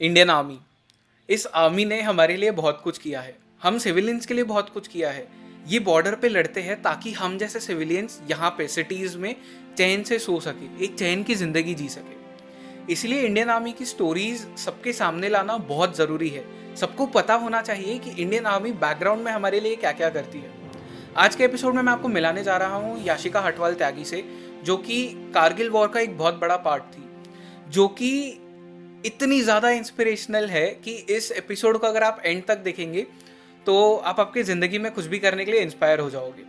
Indian army इस army ने हमारे लिए बहुत कुछ किया है। हम सिविलियंस के लिए बहुत कुछ किया है। ये बॉर्डर पे लड़ते हैं ताकि हम जैसे सिविलियंस यहाँ पे सिटीज़ में चैन से सो सके, एक चैन की ज़िंदगी जी सके। इसलिए इंडियन आर्मी की स्टोरीज सबके सामने लाना बहुत ज़रूरी है। सबको पता होना चाहिए कि इंडियन आर्मी बैकग्राउंड में हमारे लिए क्या क्या करती है। आज के एपिसोड में मैं आपको मिलाने जा रहा हूँ याशिका हटवाल त्यागी से, जो कि कारगिल वॉर का एक बहुत बड़ा पार्ट थी। जो कि इतनी ज़्यादा इंस्पिरेशनल है कि इस एपिसोड को अगर आप एंड तक देखेंगे तो आप आपकी ज़िंदगी में कुछ भी करने के लिए इंस्पायर हो जाओगे।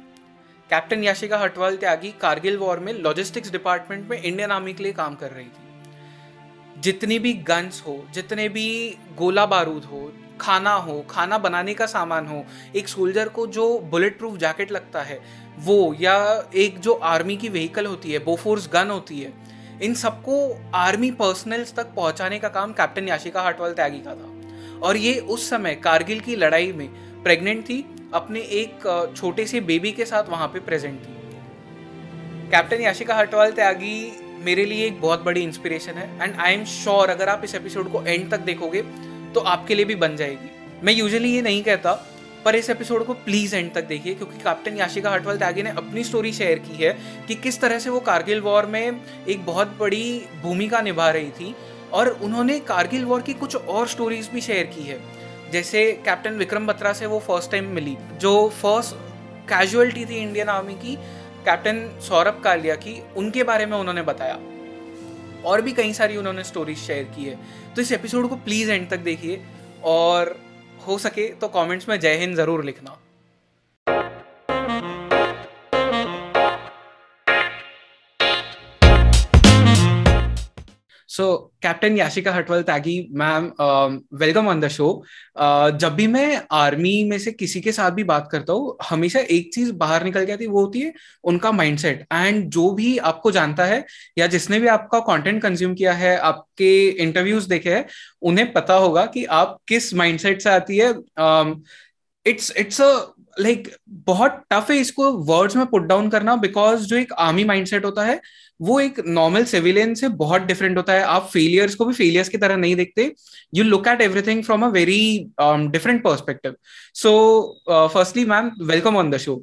कैप्टन याशिका हटवाल त्यागी कारगिल वॉर में लॉजिस्टिक्स डिपार्टमेंट में इंडियन आर्मी के लिए काम कर रही थी। जितनी भी गन्स हो, जितने भी गोला बारूद हो, खाना हो, खाना बनाने का सामान हो, एक सोल्जर को जो बुलेट प्रूफ जैकेट लगता है, वो या एक जो आर्मी की व्हीकल होती है बोफोर्स गन होती है इन सबको आर्मी पर्सनल्स तक पहुँचाने का काम कैप्टन याशिका हटवाल त्यागी का था। और ये उस समय कारगिल की लड़ाई में प्रेग्नेंट थी, अपने एक छोटे से बेबी के साथ वहाँ पे प्रेजेंट थी। कैप्टन याशिका हटवाल त्यागी मेरे लिए एक बहुत बड़ी इंस्पिरेशन है एंड आई एम श्योर अगर आप इस एपिसोड को एंड तक देखोगे तो आपके लिए भी बन जाएगी। मैं यूजली ये नहीं कहता पर इस एपिसोड को प्लीज़ एंड तक देखिए, क्योंकि कैप्टन याशिका हटवाल त्यागी ने अपनी स्टोरी शेयर की है कि किस तरह से वो कारगिल वॉर में एक बहुत बड़ी भूमिका निभा रही थी और उन्होंने कारगिल वॉर की कुछ और स्टोरीज भी शेयर की है। जैसे कैप्टन विक्रम बत्रा से वो फ़र्स्ट टाइम मिली, जो फ़र्स्ट कैजुअलिटी थी इंडियन आर्मी की कैप्टन सौरभ कालिया की, उनके बारे में उन्होंने बताया। और भी कई सारी उन्होंने स्टोरीज शेयर की है। तो इस एपिसोड को प्लीज़ एंड तक देखिए और हो सके तो कमेंट्स में जय हिंद ज़रूर लिखना। So captain Yashika Hatwal Tyagi ma'am welcome on the show जब भी मैं आर्मी में से किसी के साथ भी बात करता हूँ, हमेशा एक चीज़ बाहर निकल के आती है, वो होती है उनका माइंडसेट एंड जो भी आपको जानता है, या जिसने भी आपका कंटेंट कंज्यूम किया है, आपके इंटरव्यूज़ देखे हैं, उन्हें पता होगा कि आप किस माइंडसेट से आती है. इट्स इट्स अ लाइक बहुत टफ है इसको वर्ड्स में पुट डाउन करना बिकॉज़ जो एक आर्मी माइंडसेट होता है वो एक नॉर्मल सिविलियन से बहुत डिफरेंट होता है। आप फेलियर्स को भी फेलियर्स की तरह नहीं देखते। You look at everything from a very different perspective so firstly ma'am welcome on the show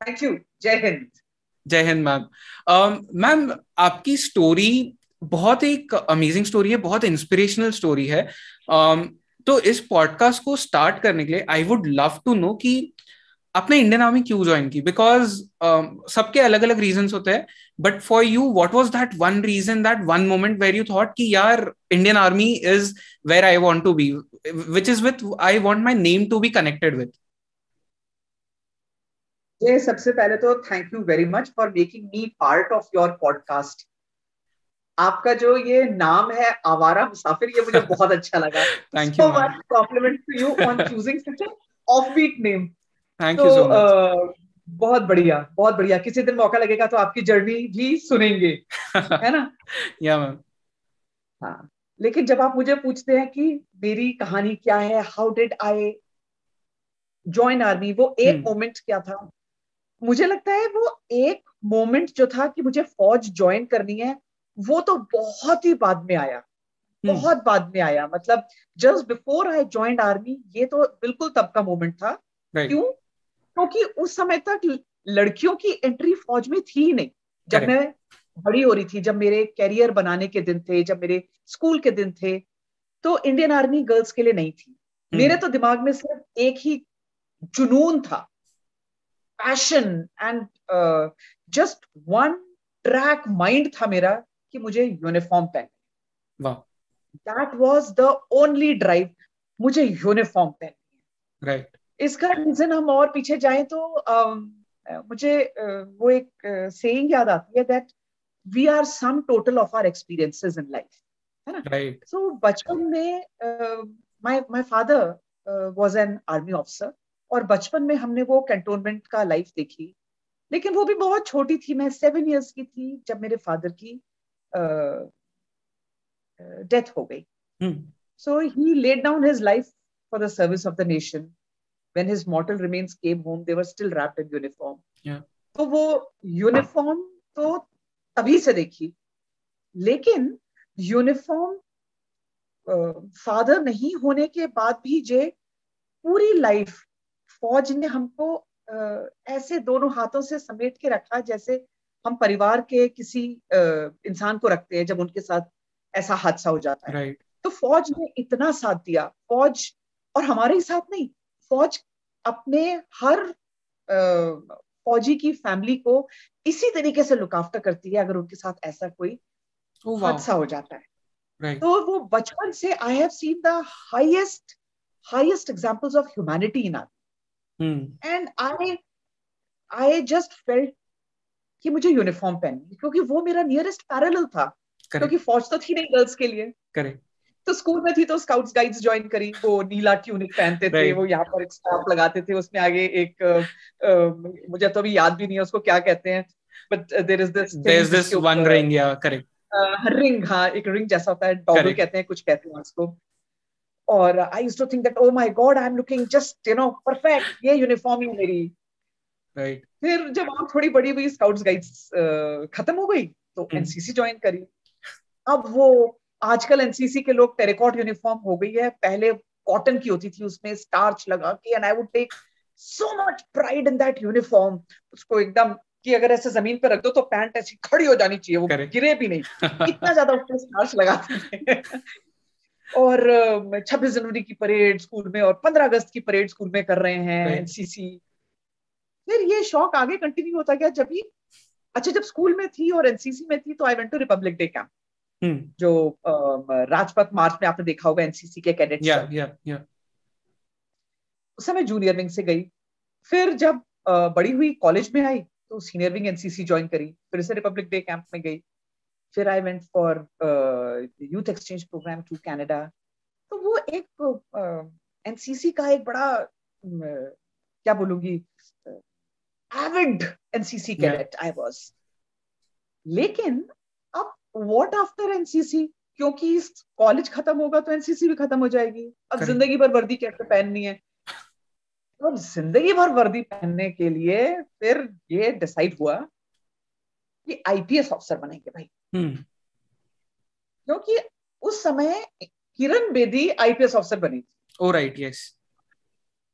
thank you जय हिंद जय हिंद मैम मैम आपकी स्टोरी बहुत एक अमेजिंग स्टोरी है बहुत इंस्पिरेशनल स्टोरी है। Um, तो इस पॉडकास्ट को स्टार्ट करने के लिए I would love to know कि आपने इंडियन आर्मी क्यों ज्वाइन की? बिकॉज़ uh, सबके अलग अलग रीजन होते हैं but for you what was that one reason that one moment where you thought कि यार Indian army is where I want to be which is with I want my name to be connected with सबसे पहले तो thank you very much for making me part of your podcast आपका जो ये नाम है आवारा मुसाफिर ये मुझे बहुत अच्छा लगा। Thank you compliment to you on choosing such offbeat name thank you so much बहुत बढ़िया बहुत बढ़िया। किसी दिन मौका लगेगा तो आपकी जर्नी भी सुनेंगे है ना? या मैम हाँ लेकिन जब आप मुझे पूछते हैं कि मेरी कहानी क्या है how did I join army वो एक मोमेंट hmm. क्या था? मुझे लगता है वो एक मोमेंट जो था कि मुझे फौज ज्वाइन करनी है। वो तो बहुत ही बाद में आया। hmm. बहुत बाद में आया। मतलब just before I joined army ये तो बिल्कुल तब का मोमेंट था। क्यों? क्योंकि उस समय तक लड़कियों की एंट्री फौज में थी ही नहीं। जब मैं बड़ी हो रही थी जब मेरे कैरियर बनाने के दिन थे जब मेरे स्कूल के दिन थे तो इंडियन आर्मी गर्ल्स के लिए नहीं थी। hmm. मेरे तो दिमाग में सिर्फ़ एक ही जुनून था। Passion and just one track mind था मेरा कि मुझे यूनिफॉर्म पहनना that was the only drive मुझे यूनिफॉर्म पहननी है। राइट इसका रीजन हम और पीछे जाएँ तो uh, मुझे uh, वो एक सेइंग uh, याद आती है that we are sum total of our experiences in life है ना? राइट सो बचपन में my my father was an army officer और बचपन में हमने वो कैंटोनमेंट का लाइफ देखी। लेकिन वो भी बहुत छोटी थी मैं सेवन इयर्स की थी जब मेरे फादर की डेथ हो गई so he laid down his life for the service of the nation when his mortal remains came home, they were still wrapped in uniform. Yeah. तो वो यूनिफॉर्म तो तभी से देखी लेकिन यूनिफॉर्म फादर नहीं होने के बाद भी जे पूरी लाइफ फौज ने हमको ऐसे दोनों हाथों से समेट के रखा जैसे हम परिवार के किसी इंसान को रखते हैं जब उनके साथ ऐसा हादसा हो जाता है। Right. तो फौज ने इतना साथ दिया। फौज और हमारे ही साथ नहीं फौज अपने हर फौजी की फैमिली को इसी तरीके से लुक करती है अगर उनके साथ ऐसा कोई oh, हादसा हो जाता है। Right. तो वो बचपन से I have seen the highest highest examples of humanity in our and I I just felt कि मुझे यूनिफॉर्म पहननी क्योंकि वो मेरा नियरेस्ट पैरेलल था Correct. क्योंकि फौज तो थी नहीं गर्ल्स के लिए। करेक्ट तो स्कूल में थी तो स्काउट्स गाइड्स ज्वाइन करी वो नीला ट्यूनिक पहनते थे वो यहाँ पर एक स्टॉप लगाते थे उसमें आगे एक आ, मुझे तो अभी याद भी नहीं है उसको क्या कहते हैं but there is this there is this one ring या करेक्ट रिंग हाँ एक रिंग जैसा होता है डॉगल कहते हैं कुछ कहते हैं उसको। और I used to think that oh my God I am looking just you know perfect ये यूनिफॉर्म ही मेरी राइट right. फिर जब आप थोड़ी बड़ी हुई स्काउट्स गाइड्स खत्म हो गई तो एनसीसी hmm. ज्वाइन करी। अब वो आजकल एनसीसी के लोग टेरिकॉट यूनिफॉर्म हो गई है। पहले कॉटन की होती थी उसमें स्टार्च लगा के and I would take so much pride in that uniform उसको एकदम कि अगर ऐसे ज़मीन पर रख दो तो पैंट ऐसी खड़ी हो जानी चाहिए वो Correct. गिरे भी नहीं। इतना ज़्यादा उसमें स्टार्च लगाते और छब्बीस जनवरी की परेड स्कूल में और पंद्रह अगस्त की परेड स्कूल में कर रहे हैं एनसीसी फिर ये शौक आगे कंटिन्यू होता गया जब भी अच्छा जब स्कूल में थी और एनसीसी में थी तो I went to republic day camp जो राजपथ मार्च में आपने देखा होगा एनसीसी के कैडेट्स yeah, yeah, yeah. उस समय जूनियर विंग से गई। फिर जब बड़ी हुई कॉलेज में आई तो सीनियर विंग एनसीसी ज्वाइन करी फिर से रिपब्लिक डे कैंप में गई। फिर I went for youth exchange program to Canada तो वो एक एनसीसी uh, का एक बड़ा uh, क्या बोलूँगी avid NCC cadet I was लेकिन अब व्हाट आफ्टर एनसीसी क्योंकि कॉलेज खत्म होगा तो एनसीसी भी खत्म हो जाएगी। अब ज़िंदगी भर वर्दी कैसे पहननी है? तो ज़िंदगी भर वर्दी पहनने के लिए फिर ये डिसाइड हुआ कि आईपीएस ऑफिसर बनेंगे भाई। हम्म। क्योंकि उस समय किरण बेदी आईपीएस ऑफिसर बनी थी। ओ राइट यस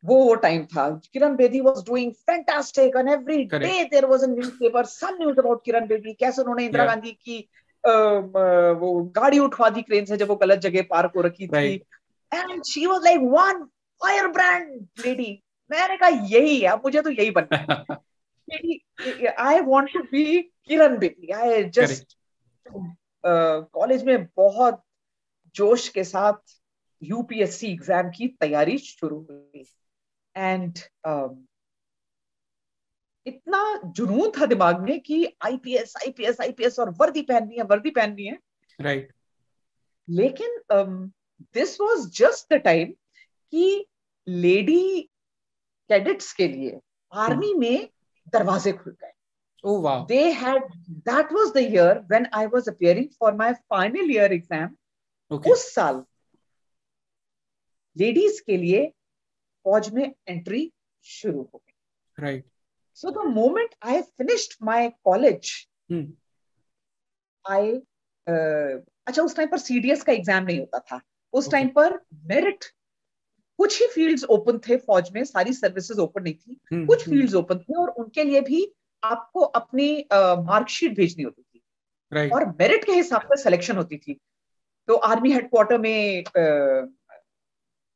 वो वो टाइम था। Kiran Bedi was doing fantastic and every day there was a newspaper some news about Kiran Bedi कैसे उन्होंने इंदिरा yeah. गांधी की आ, वो गाड़ी उठवा दी क्रेन से जब वो गलत जगह पार्क हो रखी थी। And she was like one fire brand lady मैंने कहा यही है मुझे तो यही बनना है. I want to be Kiran Bedi. I just college में बहुत जोश के साथ यूपीएससी एग्ज़ाम की तैयारी शुरू हुई। एंड um, इतना जुनून था दिमाग में कि आईपीएस आईपीएस आईपीएस और वर्दी पहननी है वर्दी पहननी है राइट right. लेकिन this was just the time कि लेडी कैडेट्स के लिए आर्मी hmm. में दरवाजे खुल गए Oh wow. They had that was the year when I was appearing for my final year exam. Okay. उस साल लेडीज़ के लिए फौज में एंट्री शुरू हो गई। Right so the moment I finished my college I अच्छा उस टाइम पर सीडीएस का एग्ज़ाम नहीं होता था। उस टाइम okay. पर मेरिट कुछ ही फील्ड्स ओपन थे फौज में सारी सर्विसेज़ ओपन नहीं थी। Hmm, कुछ फील्ड्स hmm. ओपन थे और उनके लिए भी आपको अपनी मार्कशीट भेजनी होती थी। Right. और मेरिट के हिसाब से सिलेक्शन होती थी। तो आर्मी हेडक्वार्टर में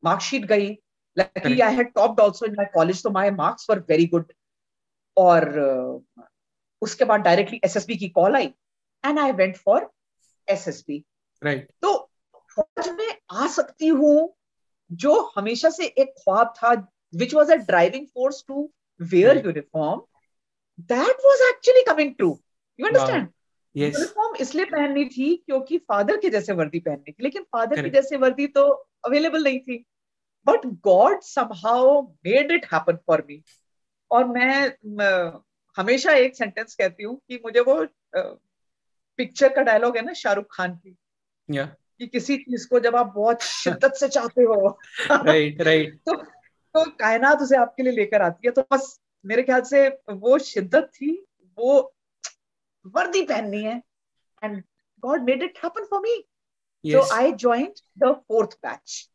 मार्कशीट गई। Lucky I had topped also in my college तो my marks were very good और uh, उसके बाद डायरेक्टली एसएसबी की call I and I went for SSB right तो फौज में आ सकती हूँ जो हमेशा से एक ख्वाब था which was a driving force to wear uniform that was actually coming true you understand uniform इसलिए पहननी थी क्योंकि फादर के जैसे वर्दी पहननी थी लेकिन फादर की जैसे वर्दी तो अवेलेबल नहीं थी. But God somehow made it happen for me और मैं हमेशा एक सेंटेंस कहती हूँ कि मुझे वो पिक्चर का डायलॉग है ना शाहरुख खान की। Yeah. कि किसी चीज़ को जब आप बहुत शिद्दत से चाहते हो। राइट राइट तो तो कायनात उसे आपके लिए लेकर आती है। तो बस मेरे ख्याल से वो शिद्दत थी वो वर्दी पहननी है। And God made it happen for me. So I joined the fourth batch.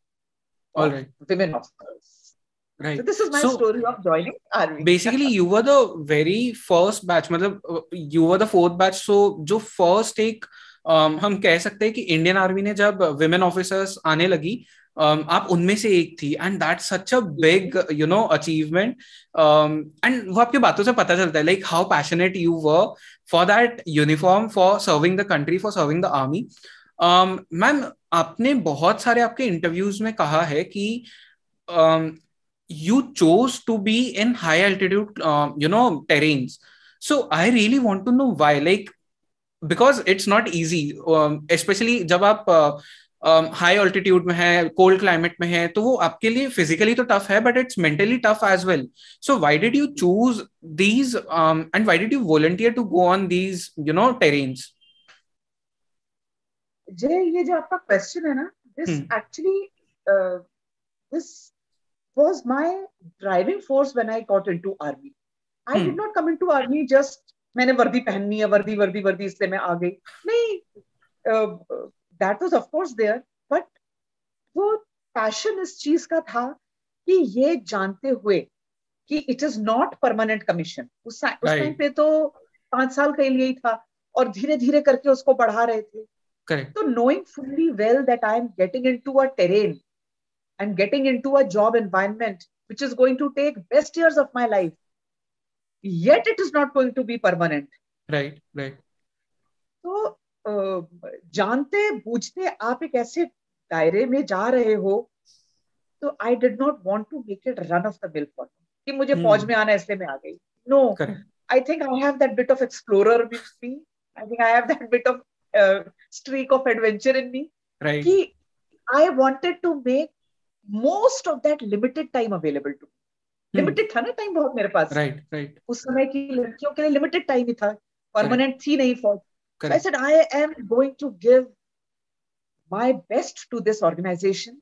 All right. Women officers. Right. So this is my so, story of joining army. basically, you were the very first batch. मतलब you were the fourth batch. So जो first एक um, हम कह सकते हैं कि Indian army ने जब women officers आने लगी um, आप उनमें से एक थी and that such a big you know achievement and वो आपकी बातों से पता चलता है like how passionate you were for that uniform for serving the country for serving the army ma'am आपने बहुत सारे आपके इंटरव्यूज़ में कहा है कि you chose to be in high altitude you know terrains so I really want to know why like because it's not easy specially जब आप हाई uh, ऑल्टीट्यूड में है कोल्ड क्लाइमेट में है तो वो आपके लिए फिजिकली तो टफ है but it's mentally tough as well so why did you choose these and why did you volunteer to go on these you know terrains जय ये जो आपका क्वेश्चन है ना this actually this was my driving force when I got into army. I hmm. did not come into army just मैंने वर्दी पहननी है वर्दी वर्दी वर्दी इसलिए मैं आ गई। नहीं that was of course there but वो पैशन इस चीज़ का था कि ये जानते हुए कि it is not permanent commission उस टाइम पे तो पाँच साल के लिए ही था और धीरे धीरे करके उसको बढ़ा रहे थे। Correct. So knowing fully well that I am getting into a terrain and getting into a job environment which is going to take best years of my life, yet it is not going to be permanent. Right, right. So uh, जानते बूझते आप एक ऐसे दायरे में जा रहे हो तो I did not want to make it run of the mill for कि मुझे hmm. फौज में आना इसलिए मैं आ गई no I think I have that bit of explorer with me I think I have that bit of uh, streak of adventure in me. Right. He, I wanted to make most of that limited time available to me. Limited hmm. था ना time बहुत मेरे पास right right उस समय की लड़कियों के लिए लिमिटेड टाइम ही था परमानेंट थी नहीं फौज I said I am going to give my best to this organization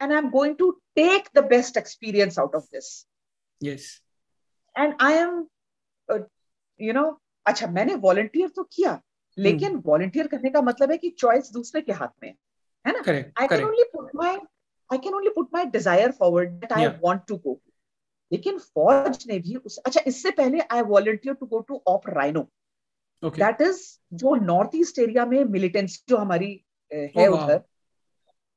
and i'm going to take the best experience out of this yes and i am uh, you know अच्छा मैंने volunteer तो किया लेकिन volunteer करने का मतलब है कि चॉइस दूसरे के हाथ में है ना? I can only put my I can only put my desire forward that I want to go लेकिन फौज ने भी उस अच्छा इससे पहले I volunteer to go to op Rhino that is जो नॉर्थ ईस्ट एरिया में मिलिटेंसी जो हमारी है oh, उधर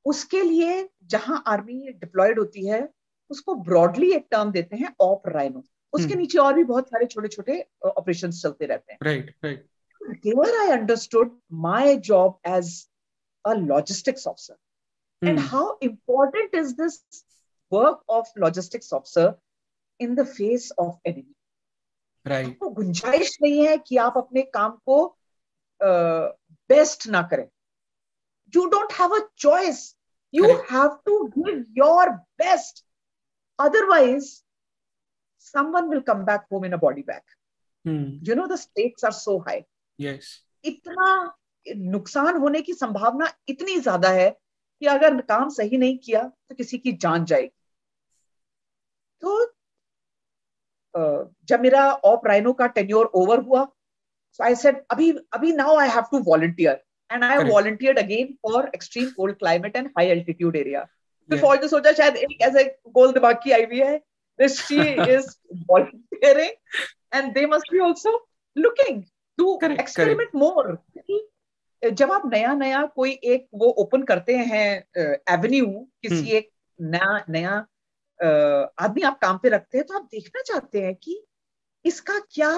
उसके लिए जहाँ आर्मी डिप्लॉयड होती है उसको ब्रॉडली एक टर्म देते हैं ऑप राइनो उसके hmm. नीचे और भी बहुत सारे छोटे छोटे ऑपरेशन चलते रहते हैं। Right right there I understood my job as a logistics officer. Mm. And how important is this work of logistics officer in the face of enemy? Right. आपको गुंजाइश नहीं है कि आप अपने काम को बेस्ट ना करें you don't have a choice you Correct. have to give your best otherwise someone will come back home in a body bag hmm. you know the stakes are so high yes. इतना नुकसान होने की संभावना इतनी ज़्यादा है कि अगर काम सही नहीं किया तो किसी की जान जाएगी। तो जब मेरा ऑप राइनो का टेन्योर ओवर हुआ सो आई सेड अभी अभी now I have to volunteer and I volunteered again for extreme cold climate and high altitude area तो फौज ने सोचा शायद एक ऐसे गोल दिमाग की आई हुई है she is volunteering and they must be also looking to experiment more जब आप नया नया कोई एक वो ओपन करते हैं एवेन्यू किसी हम्म। एक नया नया आदमी आप काम पे रखते हैं तो आप देखना चाहते हैं कि इसका क्या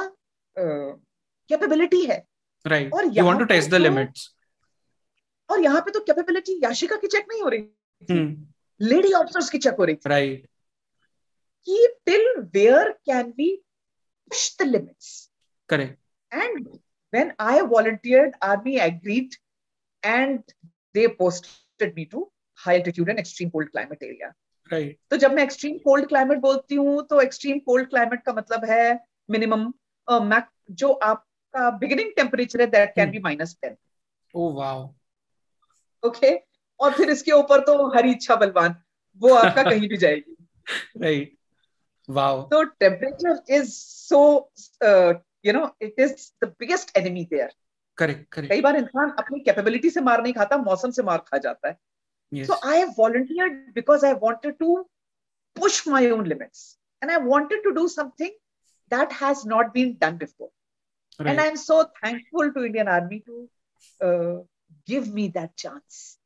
कैपेबिलिटी है। राइट और you want to test the limits और यहाँ पे तो कैपेबिलिटी याशिका की चेक नहीं हो रही लेडी ऑफिसर्स की चेक हो रही राइट कि till where can be push the limits correct And when I volunteered, Army agreed and they posted me to high altitude and extreme cold climate area. Right. तो जब मैं extreme cold climate बोलती हूँ तो extreme cold climate का मतलब है minimum uh, जो आपका बिगिनिंग टेम्परेचर है that can be minus ten okay और फिर इसके ऊपर तो हरी इच्छा बलवान वो आपका कहीं भी जाएगी। राइट वाओ तो temperature is so you know it is the biggest enemy there. Correct correct कई बार इंसान अपनी कैपेबिलिटी से मार नहीं खाता मौसम से मार खा जाता है। So I have volunteered because I wanted to push my own limits and I wanted to do something that has not been done before and I am so thankful to Indian army to give me that chance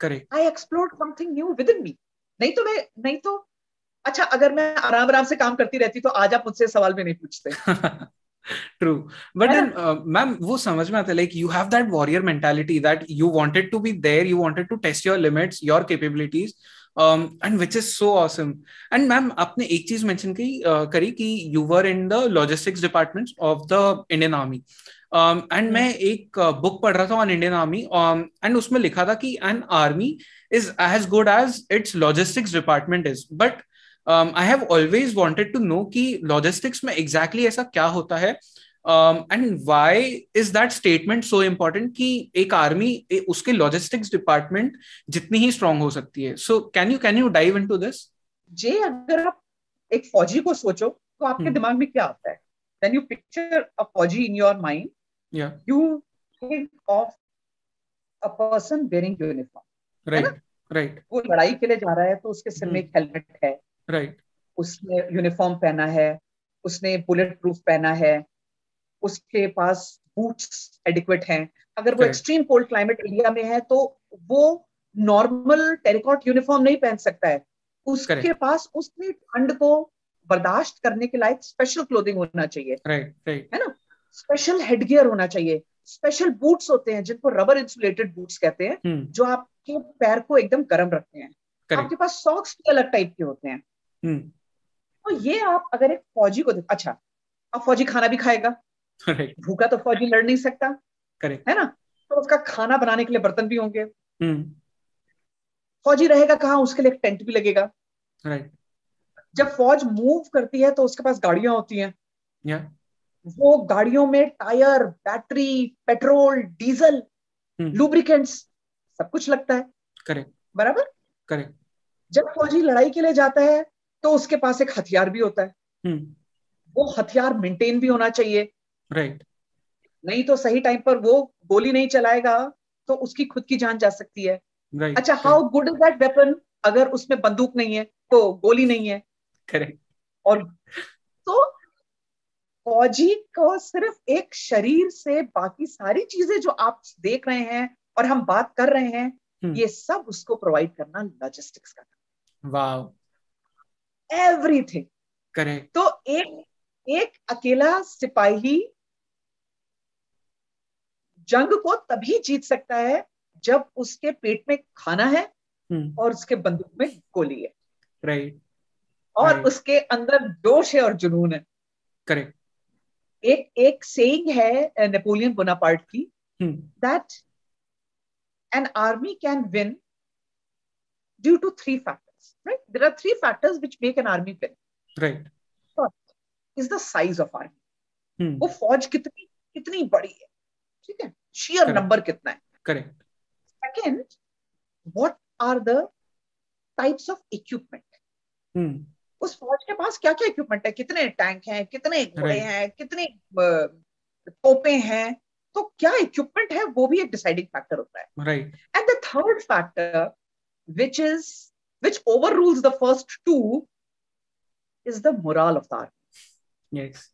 correct I explore something new within me नहीं तो मैं नहीं तो अच्छा अगर मैं आराम आराम से काम करती रहती तो आज आप मुझसे सवाल भी नहीं पूछते। ट्रू बट मैम वो समझ में आता है like you have that warrior mentality that you wanted to be there you wanted to test your limits your capabilities and which is so awesome and ma'am आपने एक चीज़ मेंशन की uh, करी कि you were in the logistics department of the Indian army and मैं एक book uh, पढ़ रहा था ऑन इंडियन आर्मी एंड उसमें लिखा था कि an army is as good as its logistics department is but I have always wanted to know कि लॉजिस्टिक्स में एग्जैक्टली exactly ऐसा क्या होता है? And why is that statement so important कि एक आर्मी उसके लॉजिस्टिक्स डिपार्टमेंट जितनी ही स्ट्रांग हो सकती है। So can you can you dive into this जे अगर आप एक फौजी को सोचो तो आपके hmm. दिमाग में क्या आता है? व्हेन यू पिक्चर अ फौजी in your mind yeah. You think of a person wearing uniform right right. वो लड़ाई के लिए जा रहा है तो उसके सिर में एक हेलमेट है। राइट उसने यूनिफॉर्म पहना है उसने बुलेट प्रूफ पहना है उसके पास बूट्स एडिक्वेट हैं। अगर वो एक्सट्रीम कोल्ड क्लाइमेट एरिया में है तो वो नॉर्मल टेरिकॉट यूनिफॉर्म नहीं पहन सकता है। उसके Correct. पास उसने ठंड को बर्दाश्त करने के लायक स्पेशल क्लोथिंग होना चाहिए। राइट राइट है ना? स्पेशल हेडगियर होना चाहिए। स्पेशल बूट्स होते हैं जिनको रबर इंसुलेटेड बूट्स कहते हैं hmm. जो आपके पैर को एकदम गर्म रखते हैं। Correct. आपके पास सॉक्स भी अलग टाइप के होते हैं. तो ये आप अगर एक फौजी को अच्छा अब फौजी खाना भी खाएगा। भूखा तो फौजी लड़ नहीं सकता। करेक्ट है ना? तो उसका खाना बनाने के लिए बर्तन भी होंगे। hmm. फौजी रहेगा कहा? उसके लिए टेंट भी लगेगा. जब फौज मूव करती है तो उसके पास गाड़ियाँ होती हैं। Yeah. वो गाड़ियों में tyre battery petrol diesel lubricants सब कुछ लगता है। करेक्ट बराबर? करेक्ट जब फौजी लड़ाई के लिए जाता है तो उसके पास एक हथियार भी होता है। hmm. वो हथियार मेंटेन भी होना चाहिए। राइट नहीं तो सही टाइम पर वो गोली नहीं चलाएगा तो उसकी खुद की जान जा सकती है। Right. अच्छा how good is that weapon अगर उसमें बंदूक नहीं है तो गोली नहीं है। करेक्ट और तो फौजी को सिर्फ़ एक शरीर से बाकी सारी चीज़ें जो आप देख रहे हैं और हम बात कर रहे हैं hmm. ये सब उसको प्रोवाइड करना लॉजिस्टिक्स का वाओ एवरीथिंग करेक्ट तो एक एक अकेला सिपाही जंग को तभी जीत सकता है जब उसके पेट में खाना है hmm. और उसके बंदूक में गोली है। राइट और right. उसके अंदर जोश है और जुनून है। करेक्ट एक एक सेइंग है नेपोलियन बोनापार्ट की that an army can win due to three factors right? There are three factors which make an army win. Right. First is the size of army. Hmm. वो फौज कितनी कितनी बड़ी है? ठीक है? शेयर नंबर कितना है? Correct second what are the types of equipment उस फौज के पास क्या क्या इक्विपमेंट है? कितने टैंक हैं कितने घोड़े हैं कितने तोपे हैं? तो क्या इक्विपमेंट है? वो भी एक डिसाइडिंग फैक्टर होता है। Right and the third factor which is overrules the first two is the morale of the army yes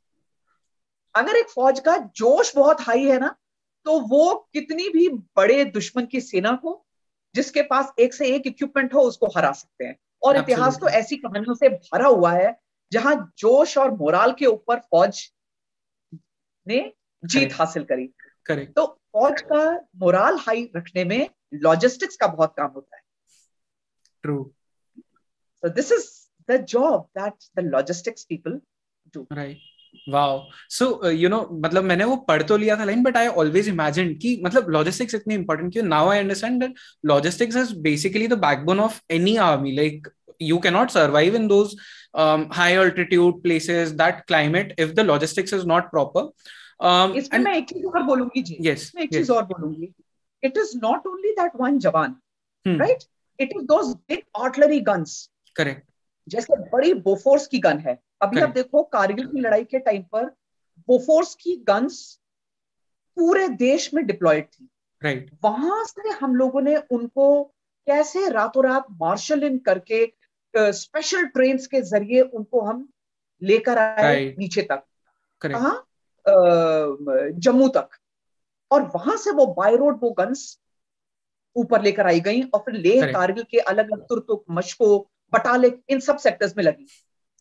अगर एक फौज का जोश बहुत हाई है ना तो वो कितनी भी बड़े दुश्मन की सेना को जिसके पास एक से एक इक्विपमेंट हो उसको हरा सकते हैं। और इतिहास तो ऐसी कहानियों से भरा हुआ है जहाँ जोश और मोराल के ऊपर फौज ने जीत हासिल करी। करेक्ट तो फौज का मोराल हाई रखने में लॉजिस्टिक्स का बहुत काम होता है। True so this is the job that the logistics people do right wow so you know मतलब मैंने वो पढ़ तो लिया था line but I always imagine कि मतलब लॉजिस्टिक्स इतनी इंपॉर्टेंट क्यों? Now I understand that logistics is basically the backbone of any army like you cannot survive in those um, high altitude places that climate if the logistics is not proper. Um, इसमें मैं एक चीज़ और बोलूँगी जी। Yes मैं एक yes. चीज़ और बोलूँगी। It is not only that one जवान hmm. right? It is those big artillery guns. Correct. जैसे बड़ी बोफोर्स की गन है। अभी आप देखो कारगिल की लड़ाई के टाइम पर बोफोर्स की गन्स पूरे देश में डिप्लॉयड थी। Right right. वहाँ से हम लोगों ने उनको कैसे रातों रात मार्शल इन करके स्पेशल ट्रेन के ज़रिए उनको हम लेकर आए right. नीचे तक। कहा? जम्मू तक। और वहाँ से वो बाय रोड वो गन्स ऊपर लेकर आई गई और फिर लेह कारगिल के अलग अलग तुर्तुक मशको बटाले इन सब सेक्टर्स में लगी।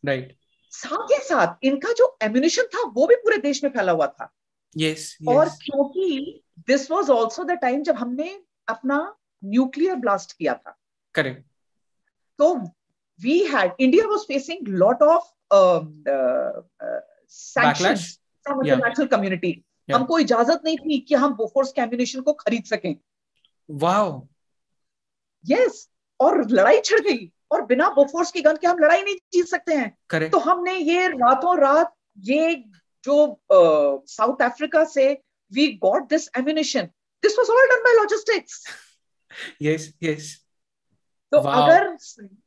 Right right. साथ ही साथ इनका जो एम्यूनिशन था वो भी पूरे देश में फैला हुआ था। Yes, yes. और क्योंकि this was also the time जब हमने अपना न्यूक्लियर ब्लास्ट किया था। करेक्ट तो we had India was facing lot of sanctions from international community हमको इजाज़त नहीं थी कि हम बोफोर्स के एम्यूनिशन को खरीद सकें। वाओ यस yes, और लड़ाई छिड़ गई। और बिना बोफोर्स की गन के हम लड़ाई नहीं जीत सकते हैं। Correct. तो हमने ये रातों रात ये जो साउथ अफ्रीका से we got this ammunition this was all done by logistics yes yes तो wow. अगर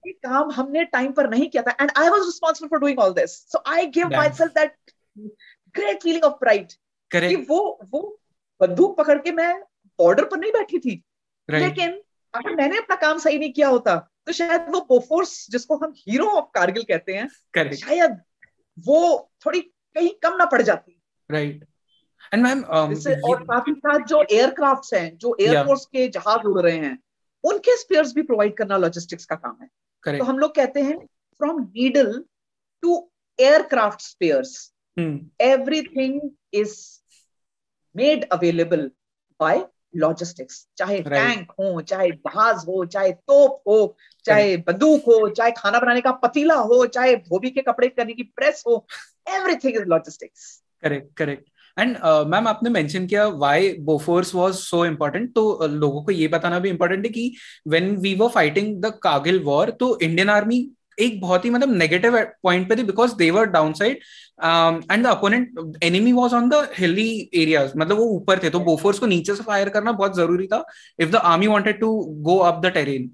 ये काम हमने टाइम पर नहीं किया था and I was responsible for doing all this so I give myself that great feeling of pride कि वो वो बंदूक पकड़ के मैं बॉर्डर पर नहीं बैठी थी। Right. लेकिन अगर मैंने अपना काम सही नहीं किया होता तो शायद वो बोफोर्स जिसको हम हीरो ऑफ़ कारगिल कहते हैं Correct. शायद वो थोड़ी कहीं कम ना पड़ जाती राइट एंड मैम और ही साथ जो एयरक्राफ्ट्स हैं जो एयरफोर्स yeah. के जहाज़ उड़ रहे हैं उनके स्पेयर्स भी प्रोवाइड करना लॉजिस्टिक्स का काम है Correct. तो हम लोग कहते हैं from needle to aircraft spares everything is made available by logistics चाहे टैंक हो चाहे जहाज़ हो चाहे तोप हो चाहे बंदूक हो चाहे खाना बनाने का पतीला हो चाहे धोबी के कपड़े करने की प्रेस हो everything is logistics correct correct and ma'am आपने मेंशन किया why Bofors was so important तो uh, लोगों को ये बताना भी इम्पोर्टेंट है कि when we were fighting the Kargil war तो इंडियन आर्मी एक बहुत ही मतलब नेगेटिव पॉइंट पे थी because they were down side and the opponent enemy was on the hilly areas मतलब वो ऊपर थे तो बोफोर्स को नीचे से फायर करना बहुत ज़रूरी था if the army wanted to go up the terrain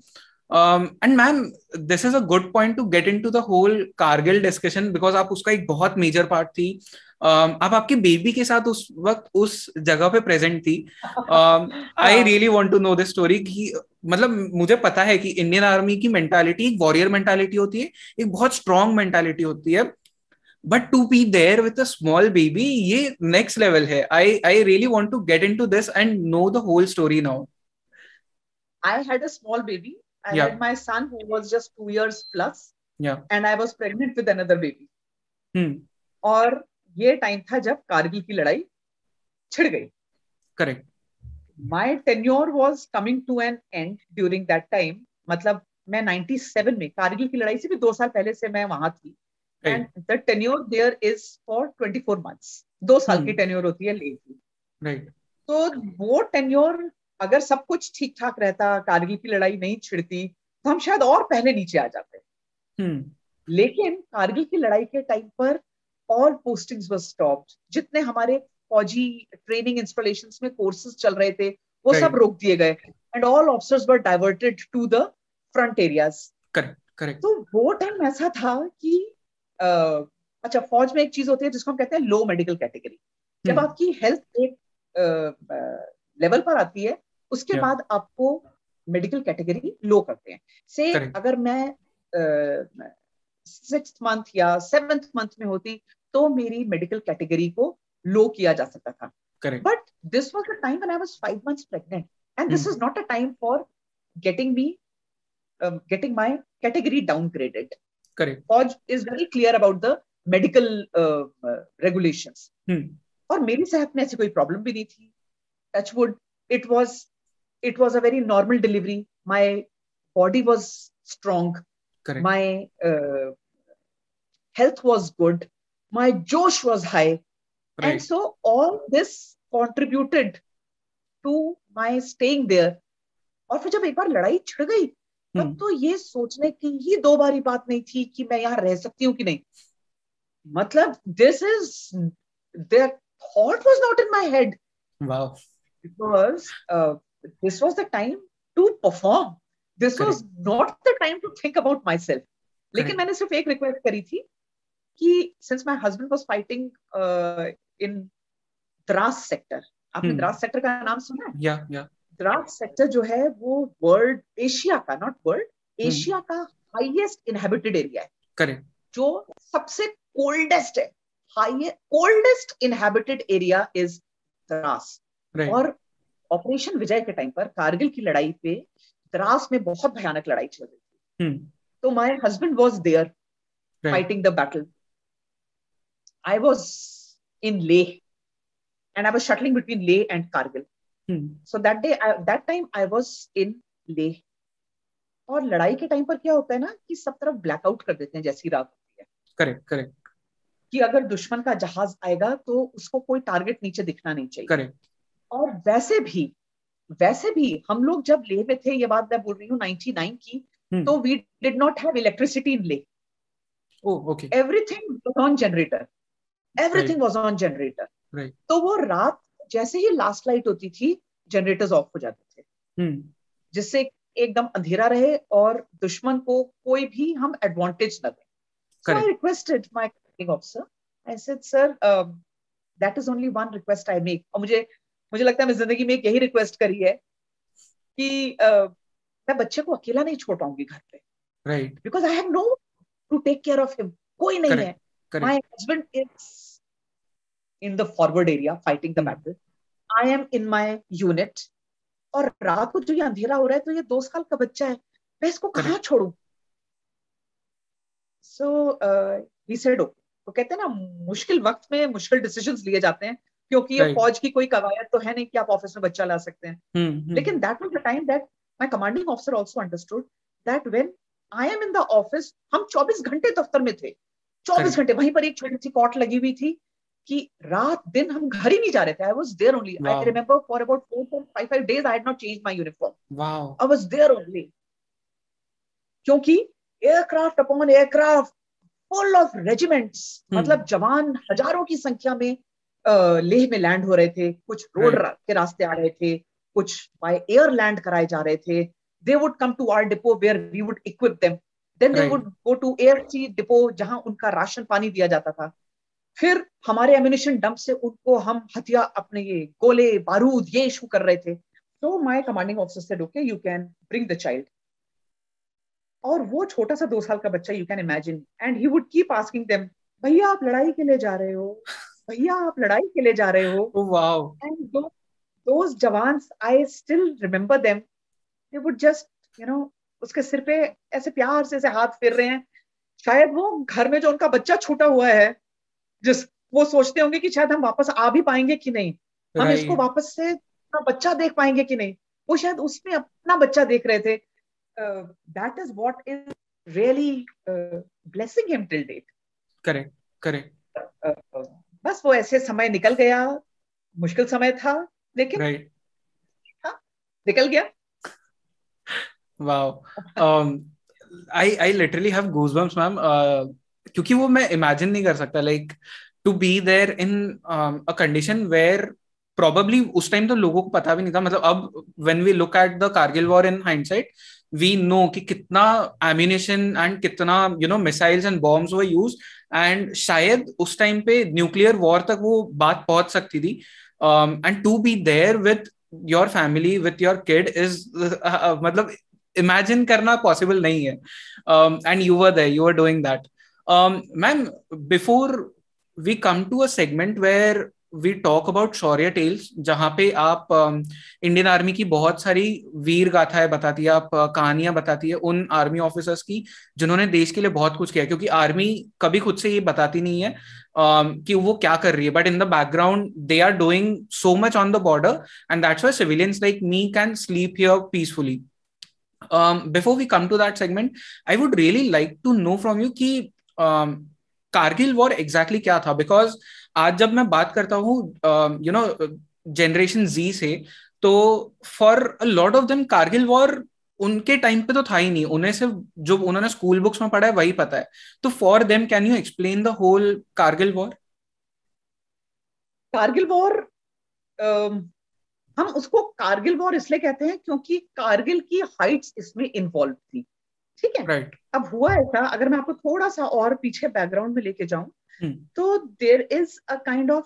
and ma'am this is a good point to get into the whole Kargil discussion because आप उसका एक बहुत मेजर पार्ट थी। Um, आप आपकी बेबी के साथ उस वक्त उस जगह पे प्रेजेंट थी। I really want to know this story की मतलब मुझे पता है कि इंडियन आर्मी की मेंटालिटी एक वॉरियर मेंटालिटी होती है एक बहुत स्ट्रॉन्ग मेंटालिटी होती है। But to be there with a small baby ये नेक्स्ट लेवल है। I I really want to get into this and know the whole story now I had a small baby I had my son who was just 2 years plus या and I was pregnant with another baby hmm और ये time था जब कारगिल की लड़ाई छिड़ गई। Correct my tenure was coming to an end during that time. मतलब मैं 97 में कारगिल की लड़ाई से भी दो साल पहले से मैं वहाँ थी। And the tenure there is for 24 months दो साल hmm. की टेन्योर hmm. होती है ले की राइट तो वो टेन्योर अगर सब कुछ ठीक ठाक रहता कारगिल की लड़ाई नहीं छिड़ती तो हम शायद और पहले नीचे आ जाते hmm. लेकिन कारगिल की लड़ाई के टाइम पर ऑल पोस्टिंग्स वर स्टॉप्ड जितने हमारे फौजी ट्रेनिंग इंस्टॉलेशन में कोर्सेज चल रहे थे वो right. सब रोक दिए गए and all officers were diverted to the front areas correct correct तो वो टाइम ऐसा था कि आ, अच्छा फौज में एक चीज़ होती है जिसको हम कहते हैं लो मेडिकल कैटेगरी जब hmm. आपकी हेल्थ एक लेवल पर आती है उसके yeah. बाद आपको मेडिकल कैटेगरी लो करते हैं। से अगर मैं सिक्स uh, मंथ या सेवेंथ मंथ में होती तो मेरी मेडिकल कैटेगरी को लो किया जा सकता था। But this was the time I was five month pregnant and this is not a time for getting me getting my category downgraded फॉज is very clear about the medical regulation और मेरी सेहत में ऐसी कोई प्रॉब्लम भी नहीं थी। Touch wood it was It was a very normal delivery my body was strong my uh, health was good my josh was high right. and so all this contributed to my staying there और फिर जब एक बार लड़ाई छिड़ गई तब तो ये सोचने की ही दो बारी बात नहीं थी कि मैं यहाँ रह सकती हूँ कि नहीं मतलब this is their thought was not in my head wow because uh, this was the time to perform. This Correct. was not the time to think about myself. लेकिन मैंने सिर्फ़ एक रिक्वेस्ट करी थी कि since my husband was fighting in Dras sector आपने Dras sector का नाम सुना है या या द्रास सेक्टर जो है वो वर्ल्ड एशिया का नॉट वर्ल्ड एशिया का हाईएस्ट इनहेबिटेड एरिया है करेक्ट जो सबसे कोल्डेस्ट है coldest inhabited area is Dras और ऑपरेशन विजय के टाइम पर कारगिल की लड़ाई पे द्रास में बहुत भयानक लड़ाई चल रही थी। हम्म। तो my husband was there battle. I was in Leh and I was shuttling between Leh and Kargil. Hmm. So that day, I, that time I was in Leh. और लड़ाई के टाइम पर क्या होता है ना कि सब तरफ़ ब्लैकआउट कर देते हैं जैसी रात होती है। करेक्ट करेक्ट कि अगर दुश्मन का जहाज़ आएगा तो उसको कोई टारगेट नीचे दिखना नहीं चाहिए। करेक्ट और वैसे भी वैसे भी हम लोग जब ले में थे ये बात मैं बोल रही हूँ नाइनटी नाइन की हम्म। तो we did not have electricity in Leh generator everything was on generator तो वो रात जैसे ही लास्ट लाइट होती थी जनरेटर्स ऑफ़ हो जाते थे। हम्म। जिससे एकदम अंधेरा रहे और दुश्मन को कोई भी हम एडवांटेज न दे। Requested my colleague officer I said that is only one request I make और मुझे मुझे लगता है मैं ज़िंदगी में एक यही रिक्वेस्ट करी है कि uh, मैं बच्चे को अकेला नहीं छोड़ पाऊँगी घर पे। Right because I have no to take care of him कोई नहीं Correct. है। Husband is in the forward area fighting the Hmm. battle i am in my unit. और रात को जो ये अंधेरा हो रहा है तो ये दो साल का बच्चा है। मैं इसको कहाँ छोड़ू? सो ही सेड ओके तो कहते हैं ना मुश्किल वक्त में मुश्किल डिसीजंस लिए जाते हैं। क्योंकि ये Right. फौज की कोई कवायद तो है नहीं कि आप ऑफ़िस में बच्चा ला सकते हैं। हम्म लेकिन that was the time that my commanding officer also understood that when I am in the office हम 24 घंटे दफ्तर में थे। 24 घंटे वहीं पर एक छोटी सी कॉट लगी हुई थी कि रात दिन हम घर ही नहीं जा रहे थे। I was there only I. Remember for about 4 5 days I had not change my uniform wow I was there only क्योंकि aircraft upon aircraft full of regiments. मतलब जवान हज़ारों की संख्या में लेह में लैंड हो रहे थे कुछ रोड. के रास्ते आ रहे थे कुछ बाय एयर लैंड कराए जा रहे थे they would come to our depot where we would equip them then they would go to air sea depot जहाँ उनका राशन पानी दिया जाता था। फिर हमारे एम्यूनिशन डंप से उनको हम हथियार अपने ये गोले बारूद ये इशू कर रहे थे। तो my commanding officer said okay you can bring the child और वो छोटा सा दो साल का बच्चा you can imagine and he would keep asking them भैया आप लड़ाई के लिए जा रहे हो? भैया आप लड़ाई के लिए जा रहे हो। Wow and those, those jawans i still remember them. They would just you know उसके सिर पे ऐसे प्यार से ऐसे हाथ फेर रहे हैं। शायद वो घर में जो उनका बच्चा छूटा हुआ है जिस वो सोचते होंगे कि शायद हम वापस आ भी पाएँगे कि नहीं। हम इसको वापस से अपना बच्चा देख पाएँगे कि नहीं। वो शायद उसमें अपना बच्चा देख रहे थे। That is what is really blessing him till date correct correct बस वो ऐसे समय निकल गया मुश्किल समय था लेकिन राइट निकल गया। Um i i literally have goosebumps ma'am. Uh, क्योंकि वो मैं इमेजिन नहीं कर सकता like to be there in a condition where probably उस टाइम तो लोगों को पता भी नहीं था। मतलब अब when we look at the Kargil war in hindsight we know कि कितना एम्यूनेशन एंड कितना you know missiles and bombs were used and शायद उस टाइम पे न्यूक्लियर वॉर तक वो बात पहुँच सकती थी। And to be there with your family with your kid is मतलब इमेजिन करना पॉसिबल नहीं है। And you were there you are doing that ma'am before we come to a segment where we talk about Shaurya tales जहाँ पे आप Indian um, army की बहुत सारी वीर गाथाएँ बताती है आप uh, कहानियाँ बताती है उन आर्मी ऑफिसर्स की जिन्होंने देश के लिए बहुत कुछ किया क्योंकि आर्मी कभी खुद से ये बताती नहीं है um, कि वो क्या कर रही है but in the background they are doing so much on the border and that's why civilians like me can sleep here peacefully before we come to that segment I would really like to know from you कि Kargil war exactly क्या था? Because आज जब मैं बात करता हूँ you know generation Z से तो for a lot of them Kargil war उनके टाइम पे तो था ही नहीं। उन्हें सिर्फ़ जो उन्होंने स्कूल बुक्स में पढ़ा है वही पता है। तो for them can you explain the whole Kargil war Kargil war हम उसको कारगिल वॉर इसलिए कहते हैं क्योंकि कारगिल की हाइट्स इसमें इन्वॉल्व थी। ठीक है? राइट अब हुआ ऐसा अगर मैं आपको थोड़ा सा और पीछे बैकग्राउंड में लेके जाऊँ हम्म। तो there is a kind of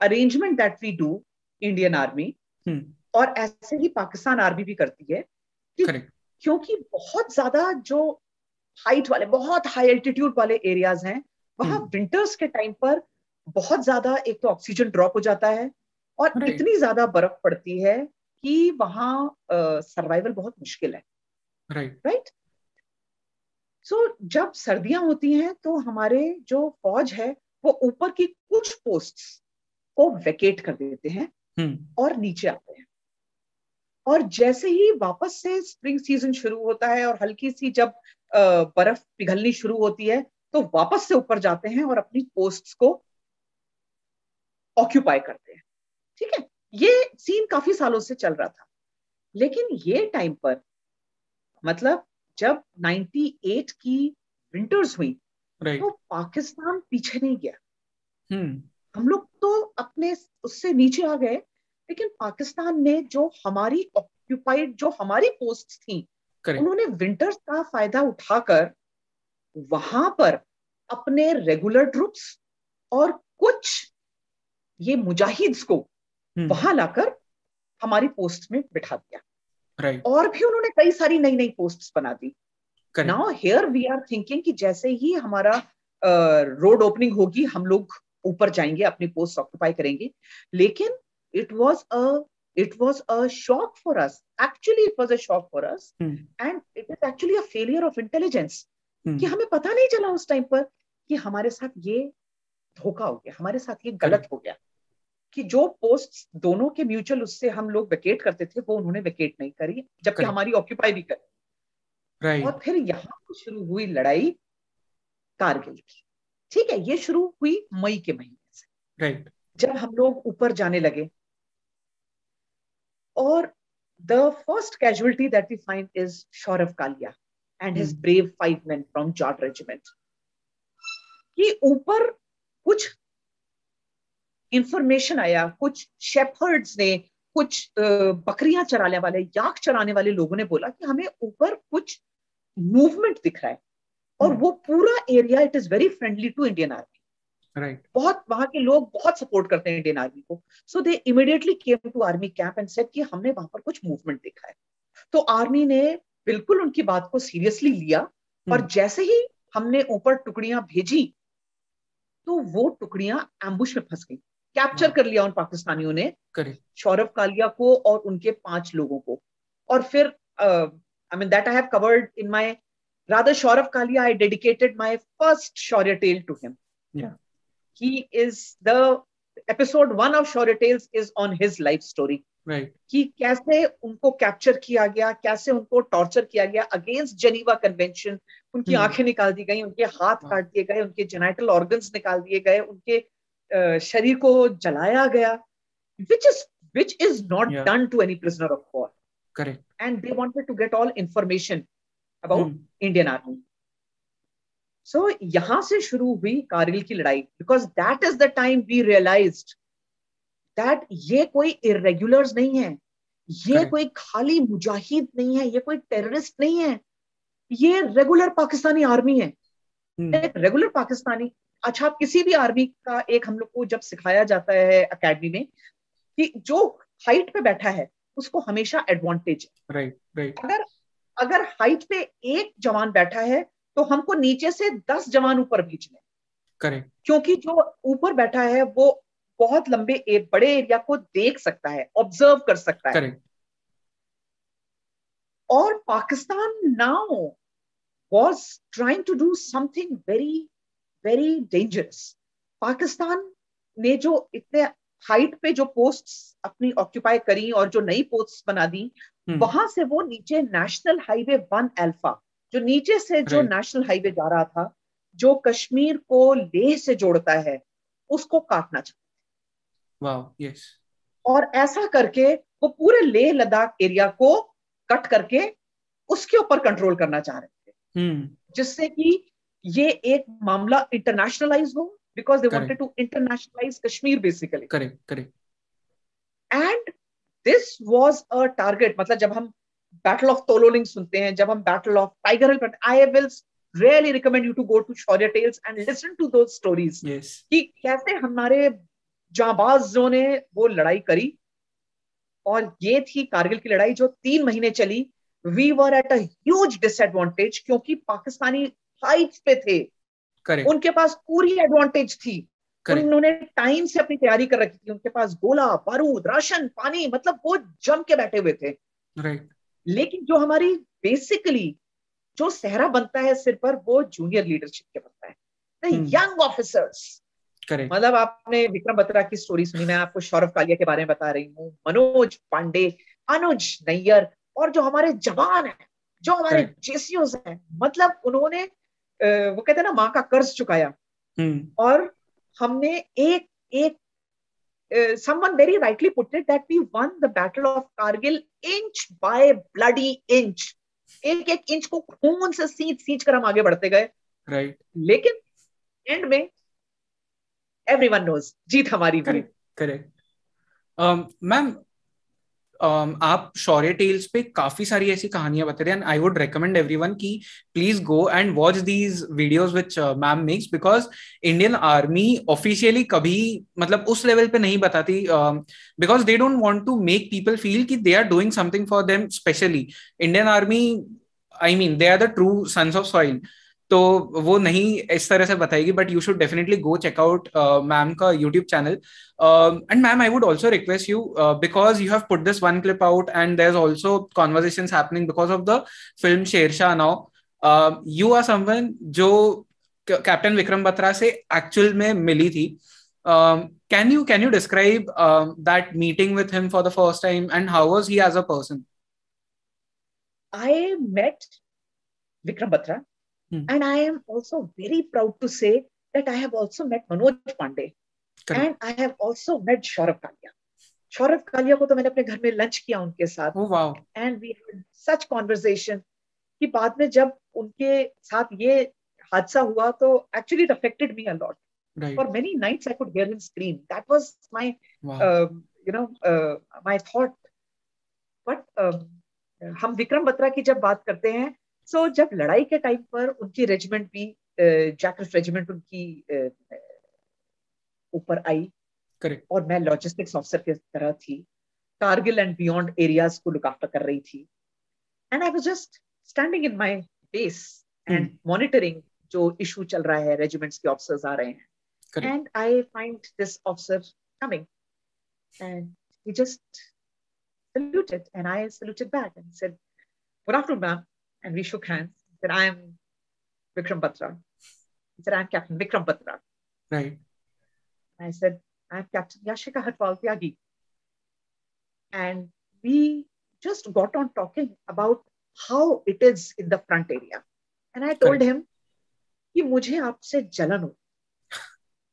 arrangement that we do Indian army और ऐसे ही पाकिस्तान आर्मी भी करती है। कि क्योंकि बहुत ज़्यादा जो हाइट वाले बहुत हाई एल्टीट्यूड वाले एरियाज़ हैं वहाँ विंटर्स हम्म। के टाइम पर बहुत ज़्यादा एक तो ऑक्सीजन ड्रॉप हो जाता है और इतनी ज़्यादा बर्फ़ पड़ती है कि वहाँ सर्वाइवल बहुत मुश्किल है। राइट राइट सो so, जब सर्दियाँ होती हैं तो हमारे जो फौज है वो ऊपर की कुछ पोस्ट्स को वेकेट कर देते हैं हम्म। और नीचे आते हैं। और जैसे ही वापस से स्प्रिंग सीज़न शुरू होता है और हल्की सी जब बर्फ़ पिघलनी शुरू होती है तो वापस से ऊपर जाते हैं और अपनी पोस्ट को ऑक्यूपाई करते हैं। ठीक है? ये सीन काफ़ी सालों से चल रहा था। लेकिन ये टाइम पर मतलब जब 98 की विंटर्स हुई तो पाकिस्तान पीछे नहीं गया hmm. हम लोग तो अपने उससे नीचे आ गए लेकिन पाकिस्तान ने जो हमारी ऑक्यूपाइड जो हमारी पोस्ट थी उन्होंने विंटर्स का फ़ायदा उठाकर वहाँ पर अपने रेगुलर ट्रुप्स और कुछ ये मुजाहिद्स को हम्म। वहाँ लाकर हमारी पोस्ट में बिठा दिया right. और भी उन्होंने कई सारी नई नई पोस्ट बना दी now here we are thinking कि जैसे ही हमारा रोड uh, ओपनिंग होगी हम लोग ऊपर जाएँगे अपनी पोस्ट ऑक्यूपाई करेंगे लेकिन it was a it was a shock for us. Actually, it was a shock for us. Hmm. And it is actually a failure of intelligence. Hmm. कि हमें पता नहीं चला उस टाइम पर कि हमारे साथ ये धोखा हो गया हमारे साथ ये गलत हो गया कि जो पोस्ट दोनों के म्यूचुअल उससे हम लोग वेकेट करते थे वो उन्होंने वेकेट नहीं करी जबकि हमारी ऑक्यूपाई भी करी right. और फिर यहाँ शुरू हुई लड़ाई कारगिल की ठीक है ये शुरू हुई मई के महीने से राइट right. जब हम लोग ऊपर जाने लगे और the first casualty that we find is Shaurav Kalia and his hmm. brave five men from Jat regiment. कि ऊपर कुछ इंफॉर्मेशन आया कुछ शेपर्ड्स ने कुछ बकरियाँ चराने वाले याक चराने वाले लोगों ने बोला कि हमें ऊपर कुछ मूवमेंट दिख रहा है और hmm. वो पूरा area it is very friendly to Indian army right right. बहुत वहाँ के लोग बहुत सपोर्ट करते हैं इंडियन आर्मी को so they immediately came to army camp and said कि हमने वहाँ पर कुछ मूवमेंट देखा है तो आर्मी ने बिल्कुल उनकी बात को सीरियसली लिया और hmm. जैसे ही हमने ऊपर टुकड़ियाँ भेजी तो वो टुकड़ियाँ एम्बुश में फंस गई कैप्चर कर लिया उन पाकिस्तानियों ने सौरभ कालिया को और उनके पाँच लोगों को और फिर I mean that I have covered in my rather Saurabh Kalia I dedicated my first Shaurya tale to him he is the episode one of Shorty Tales is on his life story. Right. कि कैसे उनको capture किया गया कैसे उनको torture किया गया against Geneva convention उनकी hmm. आँखें निकाल दी गई उनके हाथ काट दिए गए उनके जेनाइटल ऑर्गन्स निकाल दिए गए उनके शरीर को जलाया गया which is which is not done to any prisoner of war correct and they wanted to get all information about Indian army सो यहाँ से शुरू हुई कारगिल की लड़ाई because that is the time we realise that ये कोई इरेग्युलर नहीं है ये Correct. कोई खाली मुजाहिद नहीं है ये कोई टेररिस्ट नहीं है। ये रेगुलर पाकिस्तानी आर्मी है। रेगुलर पाकिस्तानी अच्छा आप किसी भी आर्मी का एक हम लोग को जब सिखाया जाता है अकेडमी में कि जो हाइट पे बैठा है उसको हमेशा एडवांटेज है। राइट राइट अगर अगर हाइट पे एक जवान बैठा है तो हमको नीचे से दस जवान ऊपर भेज लें करेक्ट क्योंकि जो ऊपर बैठा है वो बहुत लंबे एक बड़े एरिया को देख सकता है ऑब्ज़र्व कर सकता है। करेक्ट और Pakistan now was trying to do something very very dangerous Pakistan ने जो इतने हाइट पे जो पोस्ट अपनी ऑक्यूपाई करी और जो नई पोस्ट बना दी हम्म। वहाँ से वो नीचे नेशनल हाईवे वन अल्फ़ा जो नीचे से जो नेशनल हाईवे जा रहा था जो कश्मीर को लेह से जोड़ता है उसको काटना चाहते wow, yes. और ऐसा करके वो पूरे लेह लद्दाख एरिया को कट करके उसके ऊपर कंट्रोल करना चाह रहे थे hmm. जिससे कि ये एक मामला इंटरनेशनलाइज हो because they wanted to internationalise Kashmir basically correct correct and this was a target मतलब जब हम बैटल ऑफ़ तोलोलिंग सुनते हैं जब हम battle of Tiger Hill I will really recommend you to go to Shaurya tales and listen to दो stories कि कैसे हमारे जाबाजों ने वो लड़ाई करी और ये थी कारगिल की लड़ाई जो तीन महीने चली। We were at a disadvantage क्योंकि पाकिस्तानी हाइट पे थे। Correct. उनके पास पूरी एडवांटेज थी। Correct. उन्होंने टाइम से अपनी तैयारी कर रखी थी। उनके पास गोला बारूद राशन पानी मतलब वो जम के बैठे हुए थे। Right. लेकिन जो हमारी बेसिकली जो सहरा बनता है सिर पर वो जूनियर लीडरशिप के बनता है। यंग ऑफिसर्स मतलब आपने विक्रम बत्रा की स्टोरी सुनी मैं आपको सौरभ कालिया के बारे में बता रही हूँ मनोज पांडे अनुज नैयर और जो हमारे जवान है जो हमारे जेसीओ हैं मतलब उन्होंने वो कहते हैं ना माँ का कर्ज चुकाया हम्म। और हमने एक एक someone very rightly put it that we won the battle of Kargil inch by bloody inch. एक एक इंच को खून से सींच सींच कर हम आगे बढ़ते गए राइट right. लेकिन एंड में एवरीवन नोज़ जीत हमारी करेक्ट करेक्ट मैम um, आप शौर्य टेल्स पे काफ़ी सारी ऐसी कहानियाँ बता रहे हैं I would recommend everyone की please go and watch these videos which ma'am makes because Indian army officially कभी मतलब उस लेवल पे नहीं बताती because they don't want to make people feel कि they are doing something for them specially Indian army I mean they are the true sons of soil तो वो नहीं इस तरह से बताएगी but you should definitely go check out ma'am का YouTube channel and ma'am I would also request you because you have put this one clip out and there is also conversation happening because of the film Shershaah now you are someone जो captain Vikram Batra से actual में मिली थी. Can you can you describe that meeting with him for the first time and how was he as a person I met Vikram Batra Hmm. And I am also very proud to say that I have also met Manoj Pandey. Correct. And I have also met Shaurav Kalia. Shaurav Kalia को तो मैंने अपने घर में lunch किया उनके साथ oh, wow. and we had such conversation कि बाद में जब उनके साथ ये हादसा हुआ तो actually it affected me a lot. Right. For many nights I could hear him scream. That was my wow. uh, you know uh, my thought. But uh, हम विक्रम बत्रा की जब बात करते हैं सो so, जब लड़ाई के टाइम पर उनकी रेजिमेंट भी जैकस रेजिमेंट उनकी ऊपर आई। करेक्ट और मैं लॉजिस्टिक्स ऑफिसर की तरह थी। कारगिल एंड बियॉन्ड एरियाज़ को लुक आफ्टर कर रही थी। And I was just standing in my base and monitoring जो इशू चल रहा है रेजिमेंट्स के ऑफिसर्स आ रहे हैं। And I find this officer coming and he just saluted and I saluted back and said, Good afternoon, ma'am. and we shook hands. He said, I am Vikram Batra. He said, I'm Captain Vikram Batra. Right. I said, I'm Captain Yashika Hatwal Tyagi. And we just got on talking about how it is in the front area. And I told Correct. him, कि मुझे आपसे जलन हो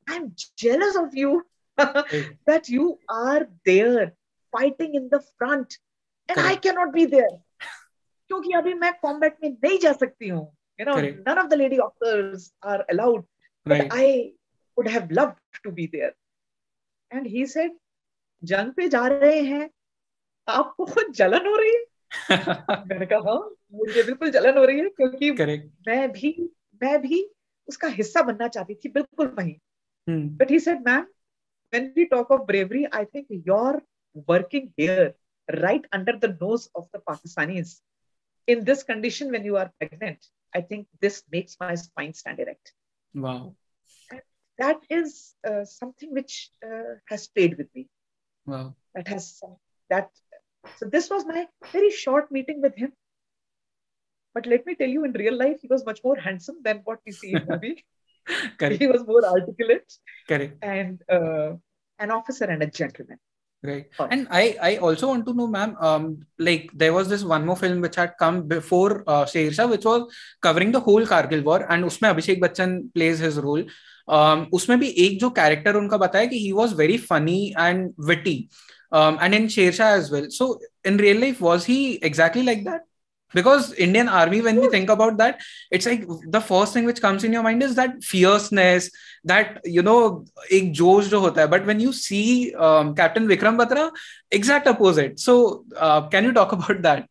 I'm jealous of you that you are there fighting in the front and Correct. I cannot be there. क्योंकि अभी मैं combat में नहीं जा सकती हूँ none of the lady officers are allowed I would have loved to be there and he said जंग पे जा रहे हैं आपको खुद जलन हो रही है? मैंने कहा हाँ मुझे बिल्कुल जलन हो रही है क्योंकि Correct. मैं भी मैं भी उसका हिस्सा बनना चाहती थी बिल्कुल वहीं. But he said ma'am when we talk of bravery i think you're working here right under the nose of the pakistanis in this condition when you are pregnant i think this makes my spine stand erect. Wow. And that is uh, something which uh, has stayed with me. Wow. That has that so this was my very short meeting with him. But let me tell you in real life he was much more handsome than what we see in movie. Correct. he was more articulate. Correct. and uh, an officer and a gentleman right and i i also want to know ma'am um like there was this one more film which had come before uh, Shersha, which was covering the whole Kargil war and उसमें Abhishek Bachchan plays his role um, उसमें भी एक जो character उनका बताया कि he was very funny and witty um, and in Shersha as well so in real life was he exactly like that because indian army when we think about that it's like the first thing which comes in your mind is that fierceness that you know एक जोश जो होता है but when you see um, captain vikram batra exact opposite so uh, can you talk about that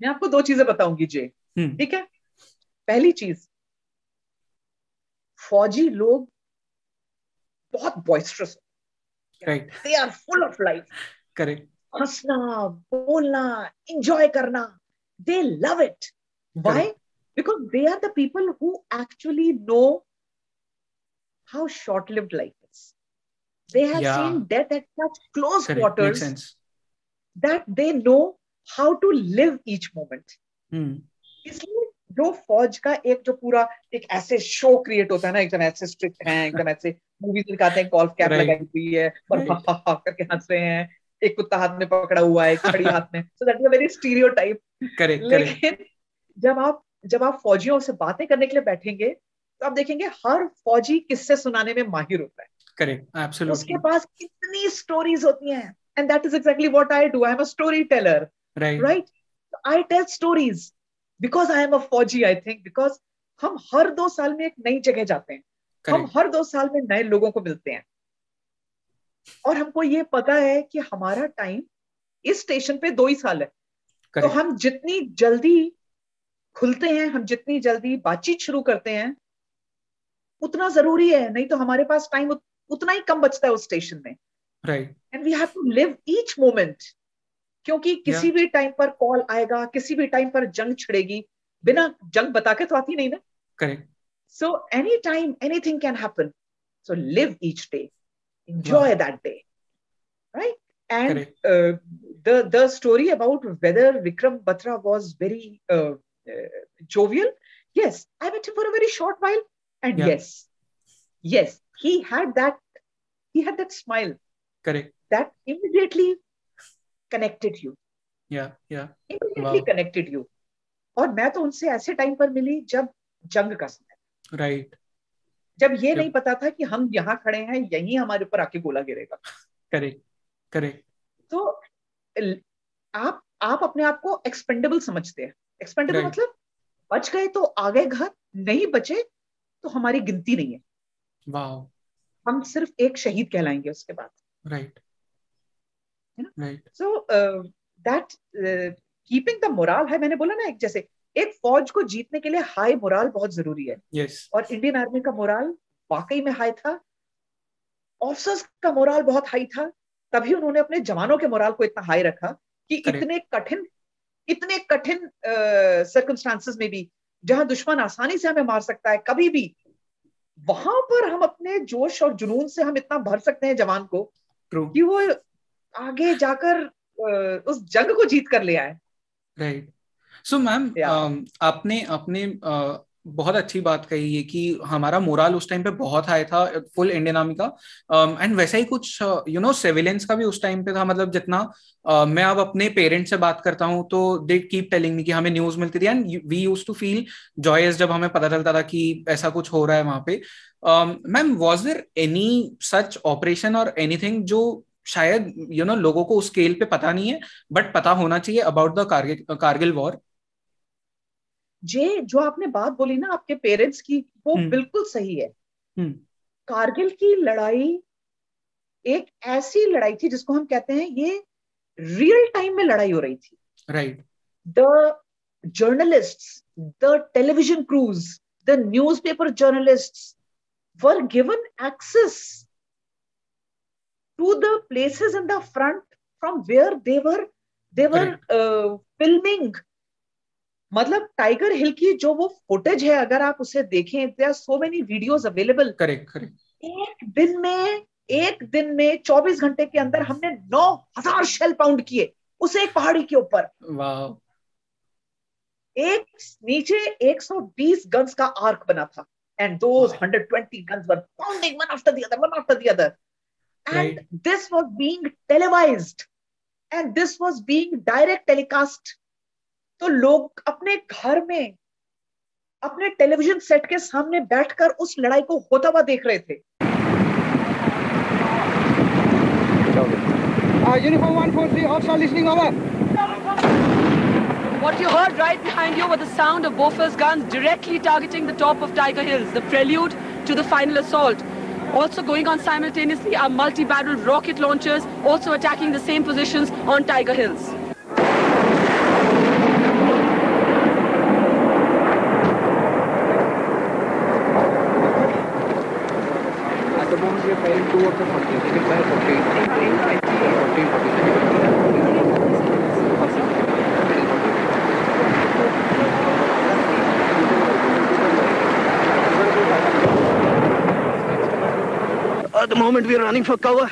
मैं आपको दो चीज़ें बताऊँगी जे ठीक है पहली चीज़ फौजी लोग बहुत boisterous right they are full of life correct हंसना बोलना एंजॉय करना They love it why because they are the people who actually know how short lived life is they have Yeah. seen death at such close Correct. quarters Makes sense. that they know how to live each moment Hmm. इसलिए जो फौज का एक जो पूरा एक ऐसे show create होता है ना एकदम ऐसे स्ट्रिक्ट हैं एकदम ऐसे मूवीज दिखाते हैं गोल्फ कैप Right. लगाई हुई है और Right. हा हा हा करके हंस रहे हैं एक कुत्ता हाथ में पकड़ा हुआ है एक छड़ी हाथ में। So that is a very stereotype Correct. Correct. लेकिन जब आप जब आप फौजियों से बातें करने के लिए बैठेंगे तो आप देखेंगे हर फौजी किस्से सुनाने में माहिर होता है। Correct. उसके पास कितनी स्टोरीज होती हैं। And that is exactly what I do I am a story teller right? I tell stories because i am a fauji i think because हम हर दो साल में एक नई जगह जाते हैं। हम हर दो साल में नए लोगों को मिलते हैं। और हमको ये पता है कि हमारा टाइम इस स्टेशन पे दो ही साल है। तो हम जितनी जल्दी खुलते हैं हम जितनी जल्दी बातचीत शुरू करते हैं उतना ज़रूरी है। नहीं तो हमारे पास टाइम उतना ही कम बचता है उस स्टेशन में। Right and we have to live each moment क्योंकि किसी yeah. भी टाइम पर कॉल आएगा किसी भी टाइम पर जंग छिड़ेगी बिना जंग बता के तो आती नहीं ना। Correct. So any time anything can happen so live each day enjoy that day right and Correct. uh, the the story about whether vikram batra was very uh, uh, jovial yes i met him for a very short while and Yeah. yes yes he had that he had that smile Correct. that immediately connected you Yeah. Yeah. immediately Wow. connected you और मैं तो उनसे ऐसे time पर मिली जब जंग का समय Right. जब ये नहीं पता था कि हम यहाँ खड़े हैं यहीं हमारे ऊपर आके गोला गिरेगा Correct. Correct. तो आप आप अपने आप को एक्सपेंडेबल समझते हैं एक्सपेंडेबल मतलब बच गए तो आ गए घर नहीं बचे तो हमारी गिनती नहीं है Wow. हम सिर्फ़ एक शहीद कहलाएँगे उसके बाद Right. है ना? Right. So that keeping the morale है मैंने बोला ना एक जैसे एक फौज को जीतने के लिए हाई मोरल बहुत ज़रूरी है। Yes. और इंडियन आर्मी का मोरल वाकई में हाई था। ऑफिसर्स का मोरल बहुत हाई था। तभी उन्होंने अपने जवानों के मोरल को इतना हाई रखा कि इतने कठिन इतने कठिन सर्कमस्टांसेस में भी जहाँ दुश्मन आसानी से हमें मार सकता है कभी भी वहाँ पर हम अपने जोश और जुनून से हम इतना भर सकते हैं जवान को True. कि वो आगे जाकर अ, उस जंग को जीत कर ले आए। Right so ma'am Yeah. आपने आपने बहुत अच्छी बात कही है कि हमारा मोरल उस टाइम पे बहुत हाई था फुल इंडियन आर्मी का। एंड वैसा ही कुछ यू नो सिविलियंस का भी उस टाइम पे था। मतलब जितना uh, मैं अब अपने पेरेंट्स से बात करता हूँ तो दे कीप टेलिंग मी कि हमें न्यूज़ मिलती थी। And we use to feel joyous जब हमें पता चलता था कि ऐसा कुछ हो रहा है वहाँ पे। Ma'am was there any such operation और एनीथिंग जो शायद यू you नो know, लोगों को उस स्केल पे पता नहीं है बट पता होना चाहिए अबाउट द कारगिल वॉर जे जो आपने बात बोली ना आपके पेरेंट्स की वो हम्म। बिल्कुल सही है हम्म। कारगिल की लड़ाई एक ऐसी लड़ाई थी जिसको हम कहते हैं ये रियल टाइम में लड़ाई हो रही थी right the journalist the television crews the newspaper journalists were given access to the places in the front from where they were they were uh, filming मतलब टाइगर हिल की जो वो फुटेज है अगर आप उसे देखें they are so many videos available correct correct एक दिन में एक दिन में 24 घंटे के अंदर हमने 9000 शेल पाउंड किए उसे एक पहाड़ी के ऊपर। एक नीचे 120 गन्स का आर्क बना था। एंड दो hundred twenty guns were pounding one after the other one after the other and this was being televised and this was being direct telecast तो लोग अपने घर में अपने टेलीविज़न सेट के सामने बैठकर उस लड़ाई को होता हुआ देख रहे थे Uh, uniform 143, hostile listening over. What you heard right behind you were the sound of Bofors guns directly targeting the top of Tiger Hills, the prelude to the final assault. Also going on simultaneously are multi-barrel rocket launchers also attacking the same positions on Tiger Hills. two At the moment we are running for cover.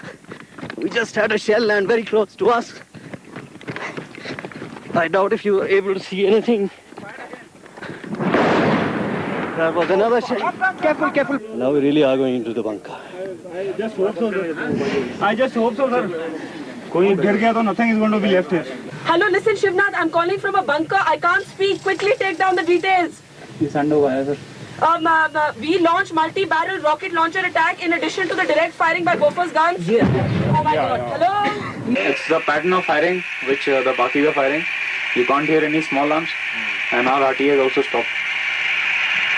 We just had a shell land very close to us. I doubt if you were able to see anything. There was another shell. Careful, careful. Now we really are going into the bunker. I just hope so, sir. I just hope so, sir. कोई गिर गया तो nothing is going to be left here. Hello, listen, Shivnath, I'm calling from a bunker. I can't speak. Quickly take down the details. ये संड हुआ है sir Um, uh, uh, we launched multi-barrel rocket launcher attack in addition to the direct firing by Bofors guns. Oh my God. Hello. It's the pattern of firing which uh, the Bakis are firing. You can't hear any small arms, and our RTA is also stopped.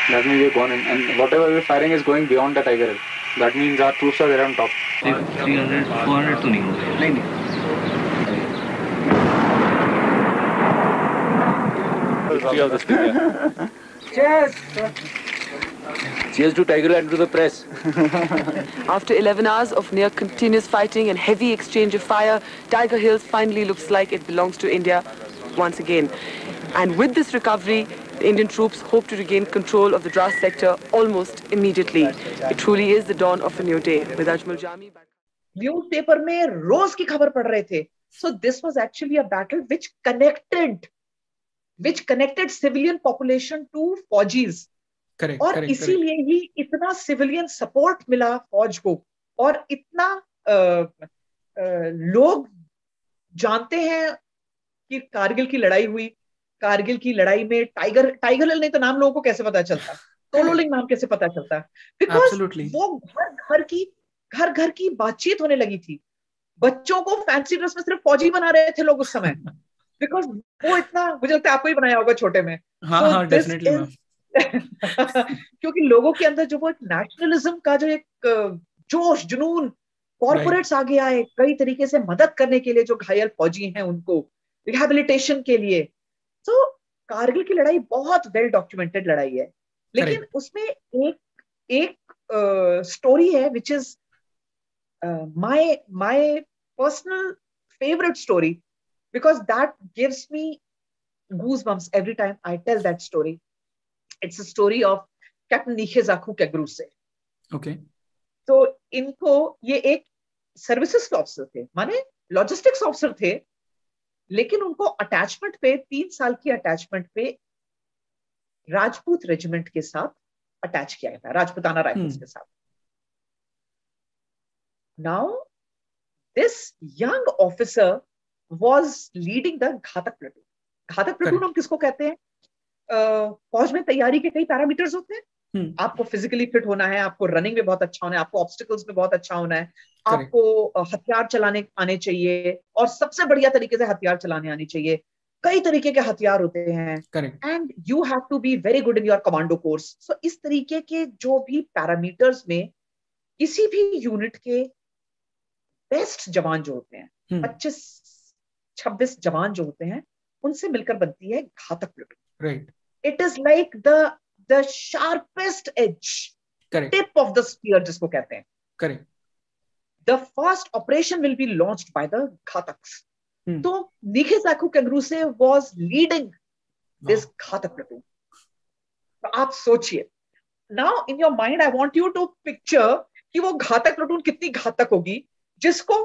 That means we're gone in, and whatever we're firing is going beyond the Tiger Hill. That means our troops are there on top. 300 400 तो नहीं होगा नहीं नहीं Cheers to Tiger and to the press. After 11 hours of near continuous fighting and heavy exchange of fire, Tiger Hills finally looks like it belongs to India once again. And with this recovery, the Indian troops hope to regain control of the Dras sector almost immediately. It truly is the dawn of a new day. With Ajmal Jami. back- newspaper में रोज की खबर पढ़ रहे थे so this was actually a battle which connected which connected civilian population to फौजीज correct और correct इसीलिए ही इतना सिविलियन सपोर्ट मिला फौज को और इतना अ, अ, लोग जानते हैं कि कारगिल की लड़ाई हुई कारगिल की लड़ाई में टाइगर टाइगर हिल नहीं तो नाम लोगों को कैसे पता चलता? तोलोलिंग नाम कैसे पता चलता? बिकॉज़ वो घर घर की घर घर की बातचीत होने लगी थी। बच्चों को फैंसी ड्रेस में सिर्फ़ फौजी बना रहे थे लोग उस समय। बिकॉज़ वो इतना मुझे लगता है आपको ही बनाया होगा छोटे में। हाँ So हाँ is- क्योंकि लोगों के अंदर जो वो एक नेशनलिज्म का जो एक जोश जुनून कॉर्पोरेट्स आगे आए कई तरीके से मदद करने के लिए जो घायल फौजी हैं उनको रिहेबिलिटेशन के लिए तो कारगिल की लड़ाई बहुत वेल डॉक्यूमेंटेड लड़ाई है लेकिन उसमें एक एक स्टोरी है which is my my personal favourite story because that gives me goosebumps every time I tell that story. It's a story of Captain Nichezaku Kegruse. Okay तो इनको ये एक सर्विसेज़ के ऑफिसर थे माने लॉजिस्टिक्स ऑफिसर थे लेकिन उनको अटैचमेंट पे तीन साल की अटैचमेंट पे राजपूत रेजिमेंट के साथ अटैच किया गया था राजपूताना राइफल्स Hmm. के साथ। Now this young officer was leading the Ghatak platoon Ghatak platoon हम किसको कहते हैं? फौज में तैयारी के कई पैरामीटर्स होते हैं। हम्म आपको फिजिकली फिट होना है आपको रनिंग में बहुत अच्छा होना है आपको ऑब्स्टिकल्स में बहुत अच्छा होना है आपको हथियार चलाने आने चाहिए और सबसे बढ़िया तरीके से हथियार चलाने आने चाहिए। कई तरीके के हथियार होते हैं। And you have to be very good in your commando course so इस तरीके के जो भी पैरामीटर्स में किसी भी यूनिट के बेस्ट जवान जो होते हैं हम्म। पच्चीस छब्बीस जवान जो होते हैं उनसे मिलकर बनती है Ghatak platoon right it is like the the sharpest edge tip of the spear जिसको कहते हैं। Correct the first operation will be launch by the Ghatak तो निखे साखू कंगरू से वॉज़ लीडिंग दिस घातक तो आप सोचिए। Now in your mind I want you to picture कि वो घातक प्लटून कितनी घातक होगी जिसको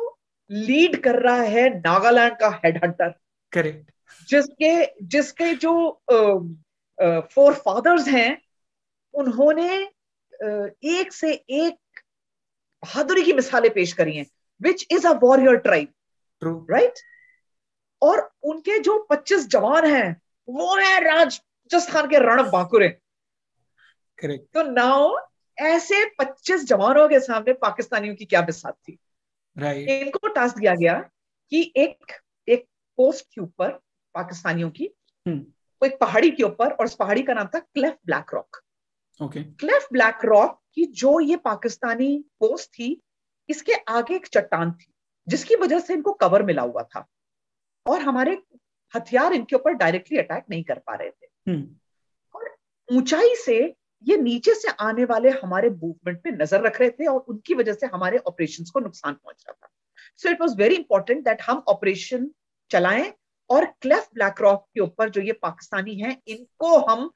लीड कर रहा है नागालैंड का हेड हंटर करेक्ट जिसके जिसके जो फोर फादर्स हैं उन्होंने एक से एक बहादुरी की मिसालें पेश करी हैं which is a warrior tribe true right और उनके जो 25 जवान हैं वो है राजस्थान के रण बांकुरे करेक्ट तो नाउ ऐसे 25 जवानों के सामने पाकिस्तानियों की क्या बिसात थी? Right right. इनको टास्क दिया गया कि एक एक पोस्ट के ऊपर पाकिस्तानियों की हम्म। वो एक पहाड़ी के ऊपर और उस पहाड़ी का नाम था cliff Black Rock. Okay cliff Black Rock की जो ये पाकिस्तानी पोस्ट थी इसके आगे एक चट्टान थी जिसकी वजह से इनको कवर मिला हुआ था। और हमारे हथियार इनके ऊपर डायरेक्टली अटैक नहीं कर पा रहे थे। और ऊंचाई से ये नीचे से आने वाले हमारे मूवमेंट पे नज़र रख रहे थे और उनकी वजह से हमारे ऑपरेशंस को नुकसान पहुँच रहा था। So it was very important that हम ऑपरेशन चलाएँ और क्लेफ ब्लैक रॉक के ऊपर जो ये पाकिस्तानी हैं इनको हम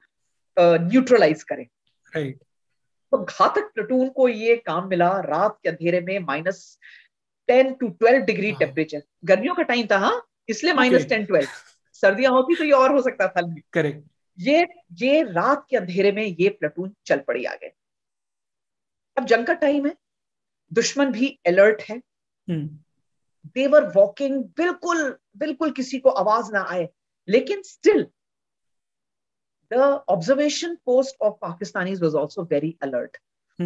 न्यूट्रलाइज करें। तो घातक प्लेटून को ये काम मिला रात के अंधेरे में minus ten to twelve degree. Temperature गर्मियों का टाइम था हाँ? इसलिए माइनस टेन ट्वेल्व सर्दियाँ होती तो ये और हो सकता था करेक्ट ये ये रात के अंधेरे में ये प्लेटून चल पड़ी आगे। अब जंग का टाइम है। दुश्मन भी अलर्ट है। हम्म। देवर वॉकिंग बिल्कुल बिल्कुल किसी को आवाज़ ना आए। लेकिन still the observation post of Pakistani was also very alert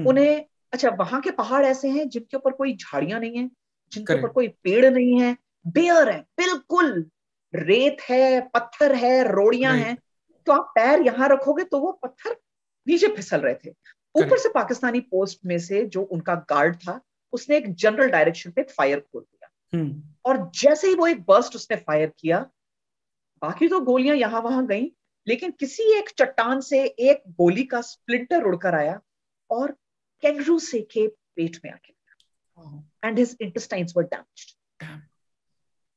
उन्हें अच्छा वहाँ के पहाड़ ऐसे हैं जिनके ऊपर कोई झाड़ियाँ नहीं है जिनके ऊपर कोई पेड़ नहीं है बेयर है बिल्कुल रेत है पत्थर है रोड़ियाँ हैं तो आप पैर यहाँ रखोगे तो वो पत्थर नीचे फिसल रहे थे। ऊपर से पाकिस्तानी पोस्ट में से जो उनका गार्ड था उसने एक जनरल डायरेक्शन पे फायर खोल और जैसे ही वो एक बर्स्ट उसने फायर किया बाकी तो गोलियाँ यहाँ वहाँ गई लेकिन किसी एक चट्टान से एक गोली का स्प्लिंटर उड़कर आया और कैंगरू से के पेट में आके and his intestines were damaged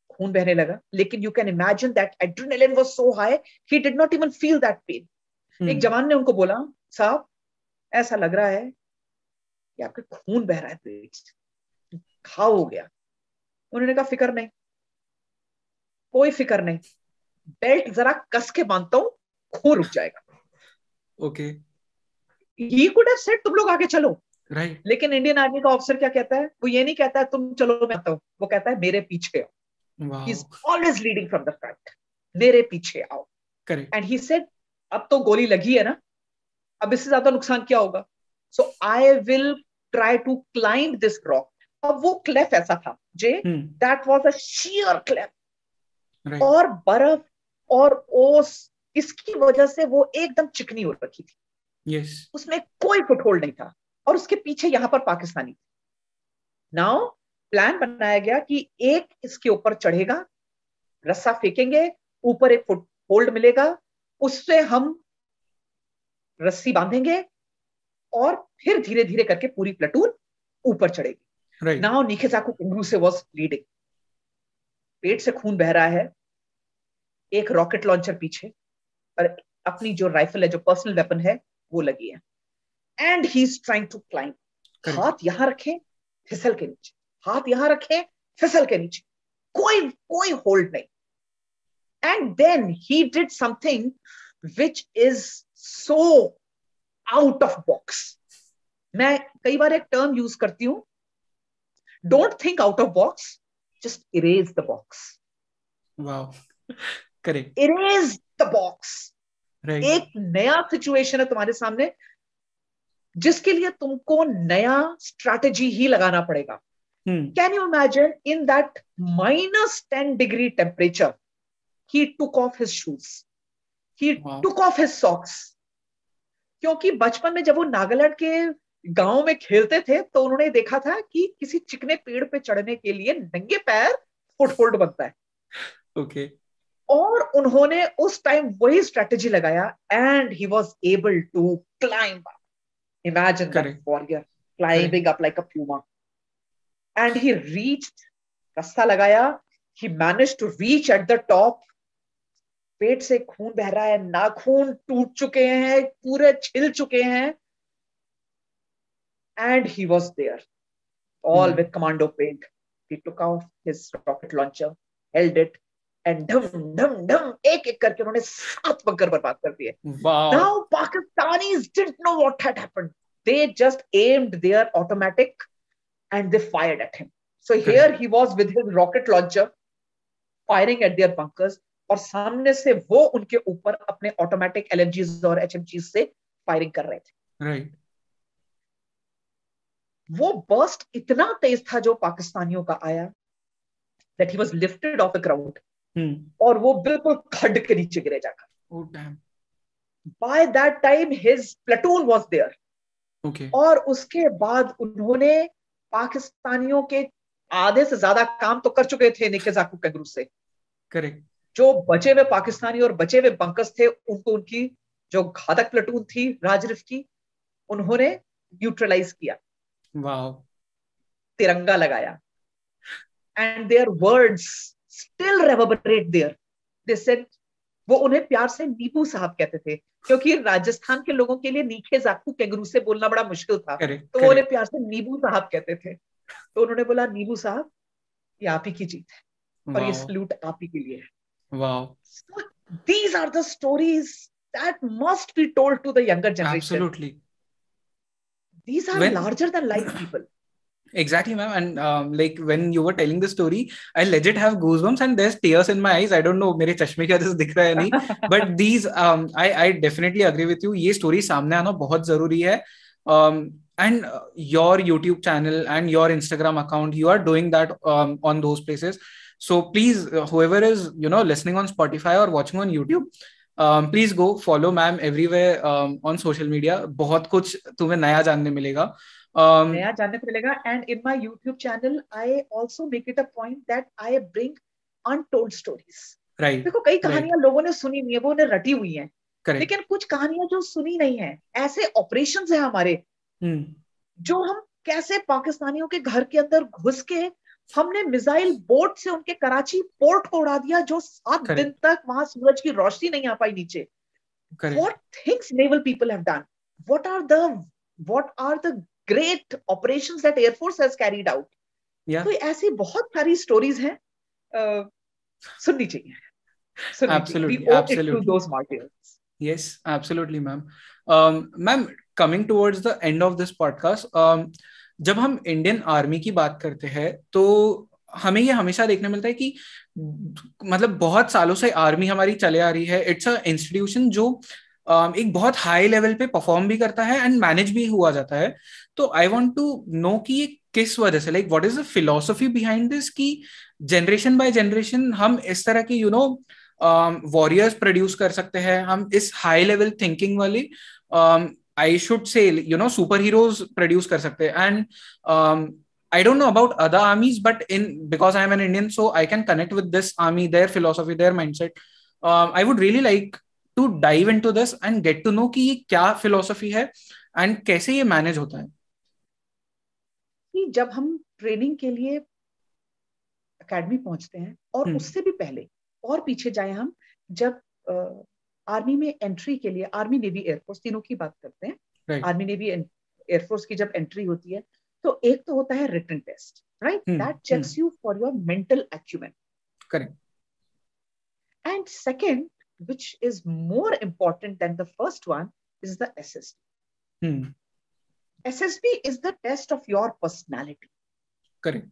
खून बहने लगा लेकिन you can imagine that adrenaline was so high he did not even feel that pain hmm, एक जवान ने उनको बोला साहब ऐसा लग रहा है कि आपके खून बह रहा है पेट घाव हो गया। उन्होंने कहा फ़िक्र नहीं कोई फ़िक्र नहीं बेल्ट जरा कस के बांधता हूँ खून रुक जाएगा। Okay he could have said तुम लोग आगे चलो। राइट लेकिन इंडियन आर्मी का ऑफिसर क्या कहता है? वो ये नहीं कहता है तुम चलो मैं आता हूँ। वो कहता है मेरे पीछे आओ। He is always leading from the front मेरे पीछे आओ। करेक्ट एंड ही सेड अब तो गोली लगी है ना अब इससे ज़्यादा नुकसान क्या होगा? So I will try to climb this rock अब वो क्लेफ ऐसा था। जे that was a sheer cliff और बर्फ़ और ओस इसकी वजह से वो एकदम चिकनी हो रखी थी। यस उसमें कोई फुटहोल्ड नहीं था और उसके पीछे यहाँ पर पाकिस्तानी नाउ प्लान बनाया गया कि एक इसके ऊपर चढ़ेगा रस्सा फेंकेंगे ऊपर एक फुट होल्ड मिलेगा उससे हम रस्सी बांधेंगे और फिर धीरे धीरे करके पूरी प्लेटून ऊपर चढ़ेगी। नाउ निखेजाकू कुंगरू से वॉज़ ब्लीडिंग पेट से खून बह रहा है। एक रॉकेट लॉन्चर पीछे और अपनी जो राइफल है जो पर्सनल वेपन है वो लगी है। And he is trying to climb हाथ यहाँ रखे फिसल के नीचे। हाथ यहाँ रखे फिसल के नीचे। कोई कोई होल्ड नहीं। And then he did something which is so out of box मैं कई बार एक टर्म यूज़ करती हूँ don't think out of box just erase the box wow correct erase the box right एक नया सिचुएशन है तुम्हारे सामने जिसके लिए तुमको नया स्ट्रैटेजी ही लगाना पड़ेगा। Can you imagine in that minus ten degree temperature he took off his shoes he took off his socks क्योंकि बचपन में जब वो नागालैंड के गाँव में खेलते थे तो उन्होंने देखा था कि किसी चिकने पेड़ पे चढ़ने के लिए नंगे पैर फुटहोल्ड बनता है। Okay okay. और उन्होंने उस टाइम वही स्ट्रेटेजी लगाया and he was able to climb imagine. Warrior climbing up like a puma and he reached रास्ता लगाया he manage to reach at the top पेट से खून बह रहा है नाखून टूट चुके हैं पूरे छिल चुके हैं। And he was there all Hmm. With commando paint he took off his rocket launcher held it and dhum dhum dhum एक एक करके उन्होंने सात बंकर बर्बाद कर दिए wow now pakistanis didn't know what had happened they just aimed their automatic and they fired at him so here he was with his rocket launcher firing at their bunkers और सामने से वो उनके ऊपर अपने ऑटोमेटिक एलएमजीज और एचएमजीज से firing कर रहे थे राइट वो बर्स्ट इतना तेज था जो पाकिस्तानियों का आया that he was lifted off the ground hmm. और वो बिल्कुल खड्ड के नीचे गिरे जाकर। By that time his platoon was there okay और उसके बाद उन्होंने पाकिस्तानियों के आधे से ज़्यादा काम तो कर चुके थे निकेजाकू कैंगरू से। करेक्ट जो बचे हुए पाकिस्तानी और बचे हुए बंकस थे उनको उनकी जो घातक प्लेटून थी राजरिफ की उन्होंने न्यूट्रलाइज किया। वाओ तिरंगा लगाया. And their words still reverberate there. They said वो उन्हें प्यार से नीबू साहब कहते थे क्योंकि राजस्थान के लोगों के लिए नीखे जाकू कैगरू से बोलना बड़ा मुश्किल था। Correct, तो वो उन्हें प्यार से नीबू साहब कहते थे। तो उन्होंने बोला नीबू साहब ये आप ही की जीत है और ये wow, सल्यूट आप ही के लिए है. Wow, these are the stories that must be told to the younger generation. Absolutely. These are When- larger than life people Exactly, ma'am. And um, like when you were telling the story, I legit have goosebumps and there's tears in my eyes. I don't know मेरे चश्मे क्या दिख रहा है नहीं. But these, um, I I definitely agree with you. ये story सामने आना बहुत ज़रूरी है. Um, and uh, your YouTube channel and your Instagram account, you are doing that um, on those places. So please, uh, whoever is you know listening on Spotify or watching on YouTube, um, please go follow ma'am everywhere um, on social media. बहुत कुछ तुम्हें नया जानने मिलेगा. Um, नया जानने को मिलेगा and in my YouTube channel I also make it a point that I bring untold stories right. देखो कई कहानियाँ लोगों ने सुनी नहीं है वो उन्हें रटी हुई हैं Correct. लेकिन कुछ कहानियाँ जो सुनी नहीं है ऐसे ऑपरेशंस हैं हमारे Hmm. जो हम कैसे पाकिस्तानियों के घर के अंदर घुस के हमने मिसाइल बोट से उनके कराची पोर्ट को उड़ा दिया जो सात दिन तक वहाँ सूरज की रोशनी नहीं आ पाई नीचे। Great operation that air force carried out तो ऐसी बहुत सारी स्टोरीज है। सुननी चाहिए। एंड ऑफ़ दिस पॉडकास्ट जब हम इंडियन आर्मी की बात करते हैं तो हमें ये हमेशा देखने मिलता है कि मतलब बहुत सालों से आर्मी हमारी चले आ रही है। इट्स अ इंस्टीट्यूशन जो um, एक बहुत हाई लेवल पे परफॉर्म भी करता है एंड मैनेज भी हुआ जाता है। तो आई वांट टू नो कि ये किस वजह से like what is the philosophy behind this कि जनरेशन बाय जनरेशन हम इस तरह की यू नो वॉरियर्स प्रोड्यूस कर सकते हैं। हम इस हाई लेवल थिंकिंग वाली I should say you know superheroes produce कर सकते हैं and I don't know about other armies, but in because I am an Indian, so I can connect with this army, their philosophy, their mindset. Um, I would really like to dive into this and get to know कि ये क्या philosophy है and कैसे ये manage होता है. कि जब हम ट्रेनिंग के लिए एकेडमी पहुँचते हैं और हम्म। उससे भी पहले और पीछे जाए हम जब आर्मी में एंट्री के लिए आर्मी नेवी एयरफोर्स तीनों की बात करते हैं। आर्मी नेवी एयरफोर्स की जब एंट्री होती है तो एक तो होता है written test right that checks you for your mental acumen correct and second which is more important than the first one is the S S B S S B is the test of your personality correct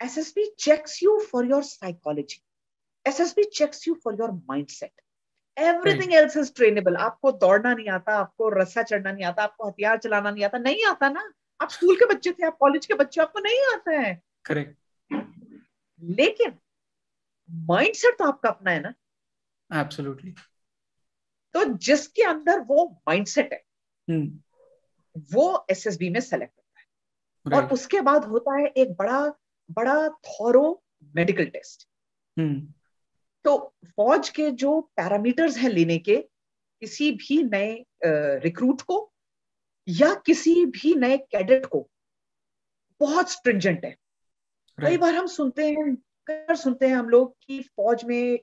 S S B checks you for your psychology S S B checks you for your mindset Everything else is trainable आपको दौड़ना नहीं आता आपको रस्सा चढ़ना नहीं आता आपको हथियार चलाना नहीं आता नहीं आता ना आप स्कूल के बच्चे थे आप कॉलेज के बच्चे आपको नहीं आता है Correct. लेकिन माइंडसेट तो आपका अपना है ना Absolutely. तो जिसके अंदर वो माइंडसेट है Hmm. वो एसएसबी में सेलेक्ट होता है और उसके बाद होता है एक बड़ा बड़ा थॉरो मेडिकल टेस्ट Hmm. तो फौज के जो पैरामीटर्स हैं लेने के किसी भी नए रिक्रूट को या किसी भी नए कैडेट को बहुत स्ट्रिंजेंट है। कई बार हम सुनते हैं कई बार सुनते हैं हम लोग कि फौज में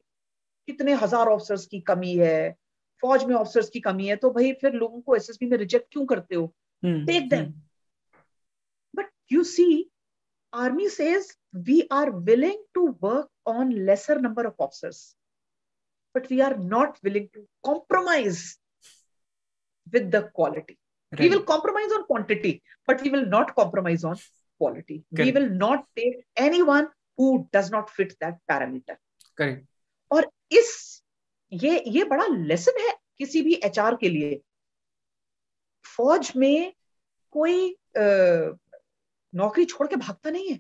कितने हज़ार ऑफिसर्स की कमी है फौज में ऑफिसर्स की कमी है तो भाई फिर लोगों को एसएसबी में रिजेक्ट क्यों करते हो? Hmm. Take but you see army see, Army says we are willing to work on lesser number of officers, but we are not willing to compromise with the quality. right. We will compromise on quantity, but we will not compromise on quality. We will not take anyone who does not fit that parameter. Correct. और इस ये ये बड़ा lesson है किसी भी HR के लिए फौज में कोई अ, नौकरी छोड़ के भागता नहीं है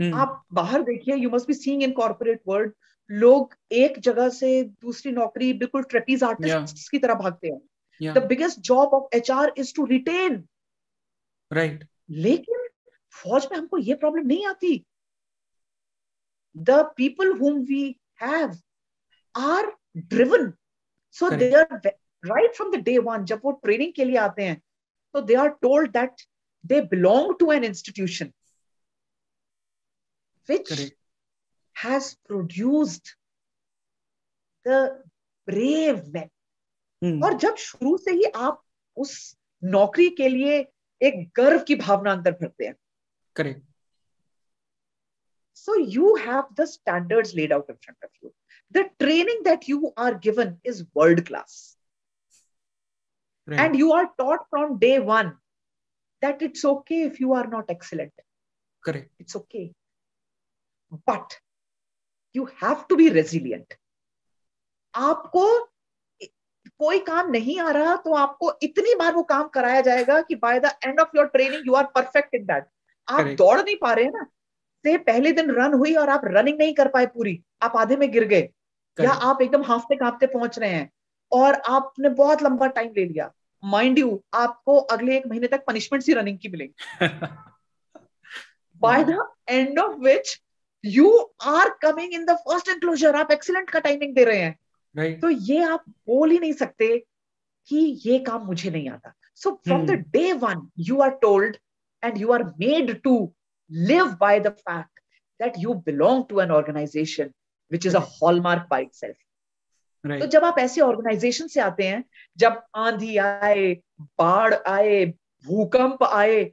Hmm. आप बाहर देखिए you must be seeing in corporate world लोग एक जगह से दूसरी नौकरी बिल्कुल ट्रेपीज आर्टिस्ट yeah. की तरह भागते हैं। The biggest job of H R is to retain right लेकिन फौज में हमको ये प्रॉब्लम नहीं आती। The people whom we have are driven so they are right from the day one जब वो ट्रेनिंग के लिए आते हैं तो they are told that they belong to an institution Which Correct. has produced the brave man और जब शुरू से ही आप उस नौकरी के लिए एक गर्व की भावना अंदर भरते हैं correct So you have the standards laid out in front of you. The training that you are given is world class. right. And you are taught from day one that it's okay if you are not excellent. correct It's okay. But you have to be resilient आपको कोई काम नहीं आ रहा तो आपको इतनी बार वो काम कराया जाएगा कि by the end of your training you are perfect in that आप Correct. दौड़ नहीं पा रहे हैं ना से पहले दिन रन हुई और आप रनिंग नहीं कर पाए पूरी आप आधे में गिर गए या आप एकदम हाफते कांपते पहुँच रहे हैं और आपने बहुत लंबा टाइम ले लिया। माइंड यू आपको अगले एक महीने तक पनिशमेंट सी रनिंग की मिलेगी। By the end of which you are coming in the first enclosure आप एक्सीलेंट का टाइमिंग दे रहे हैं। Right. तो ये आप बोल ही नहीं सकते कि ये काम मुझे नहीं आता। So from the. Day one you are told and you are made to live by the fact that you belong to an organisation which is a hallmark by itself तो जब आप ऐसे ऑर्गेनाइजेशन से आते हैं जब आंधी आए बाढ़ आए भूकंप आए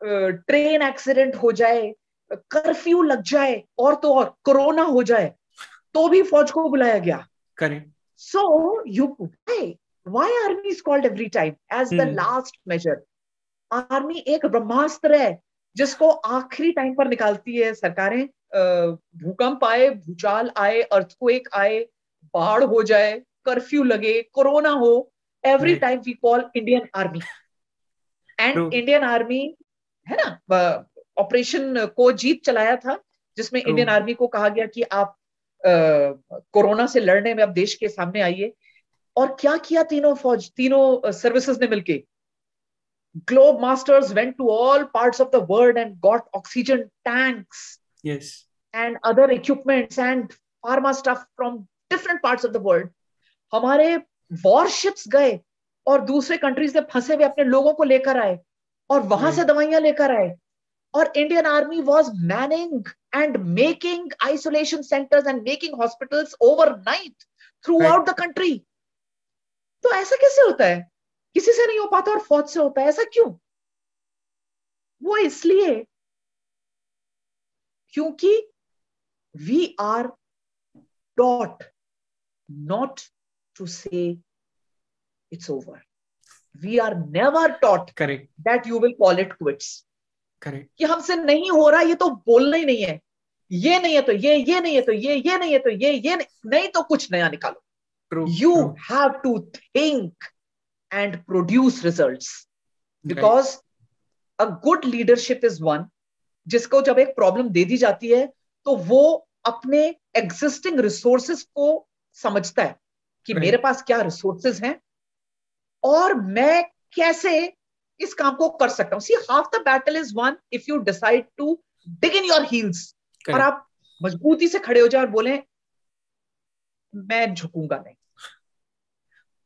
ट्रेन एक्सीडेंट हो जाए कर्फ्यू लग जाए और तो और कोरोना हो जाए तो भी फौज को बुलाया गया। You why why army is called every time? As the Hmm. last measure? Army एक ब्रह्मास्त्र है जिसको आखिरी टाइम पर निकालती है सरकारें। भूकंप आए भूचाल आए अर्थक्वेक आए बाढ़ हो जाए कर्फ्यू लगे कोरोना हो every time we call Indian army and Indian army है ना? ऑपरेशन को जीत चलाया था जिसमें इंडियन आर्मी को कहा गया कि आप कोरोना से लड़ने में अब देश के सामने आइए। और क्या किया तीनों फौज तीनों सर्विसेज़ ने मिलके? Globemasters went to all parts of the world and got oxygen tanks yes. and other equipments and pharma stuff from different parts of the world. हमारे वॉरशिप्स गए और दूसरे कंट्रीज़ में फंसे हुए अपने लोगों को लेकर आए और वहाँ से दवाइयाँ लेकर आए और Indian army was manning and making isolation centres and making hospitals overnight throughout the country तो ऐसा कैसे होता है किसी से नहीं हो पाता और फौज से होता है ऐसा क्यों वो इसलिए क्योंकि we are taught not to say it's over. We are never taught correct that you will call it quits. Correct. कि हमसे नहीं हो रहा ये तो बोलना ही नहीं है। ये नहीं है तो ये ये नहीं है तो ये ये नहीं है तो ये ये नहीं, नहीं तो कुछ नया निकालो। Have to think and produce results Right. because a good leadership is one जिसको जब एक प्रॉब्लम दे दी जाती है तो वो अपने एग्जिस्टिंग रिसोर्सेस को समझता है कि Right. मेरे पास क्या रिसोर्सेस हैं और मैं कैसे इस काम को कर सकता हूँ। See half the battle is won if you decide to dig in your heels और आप मजबूती से खड़े हो जाए और बोले मैं झुकूँगा नहीं।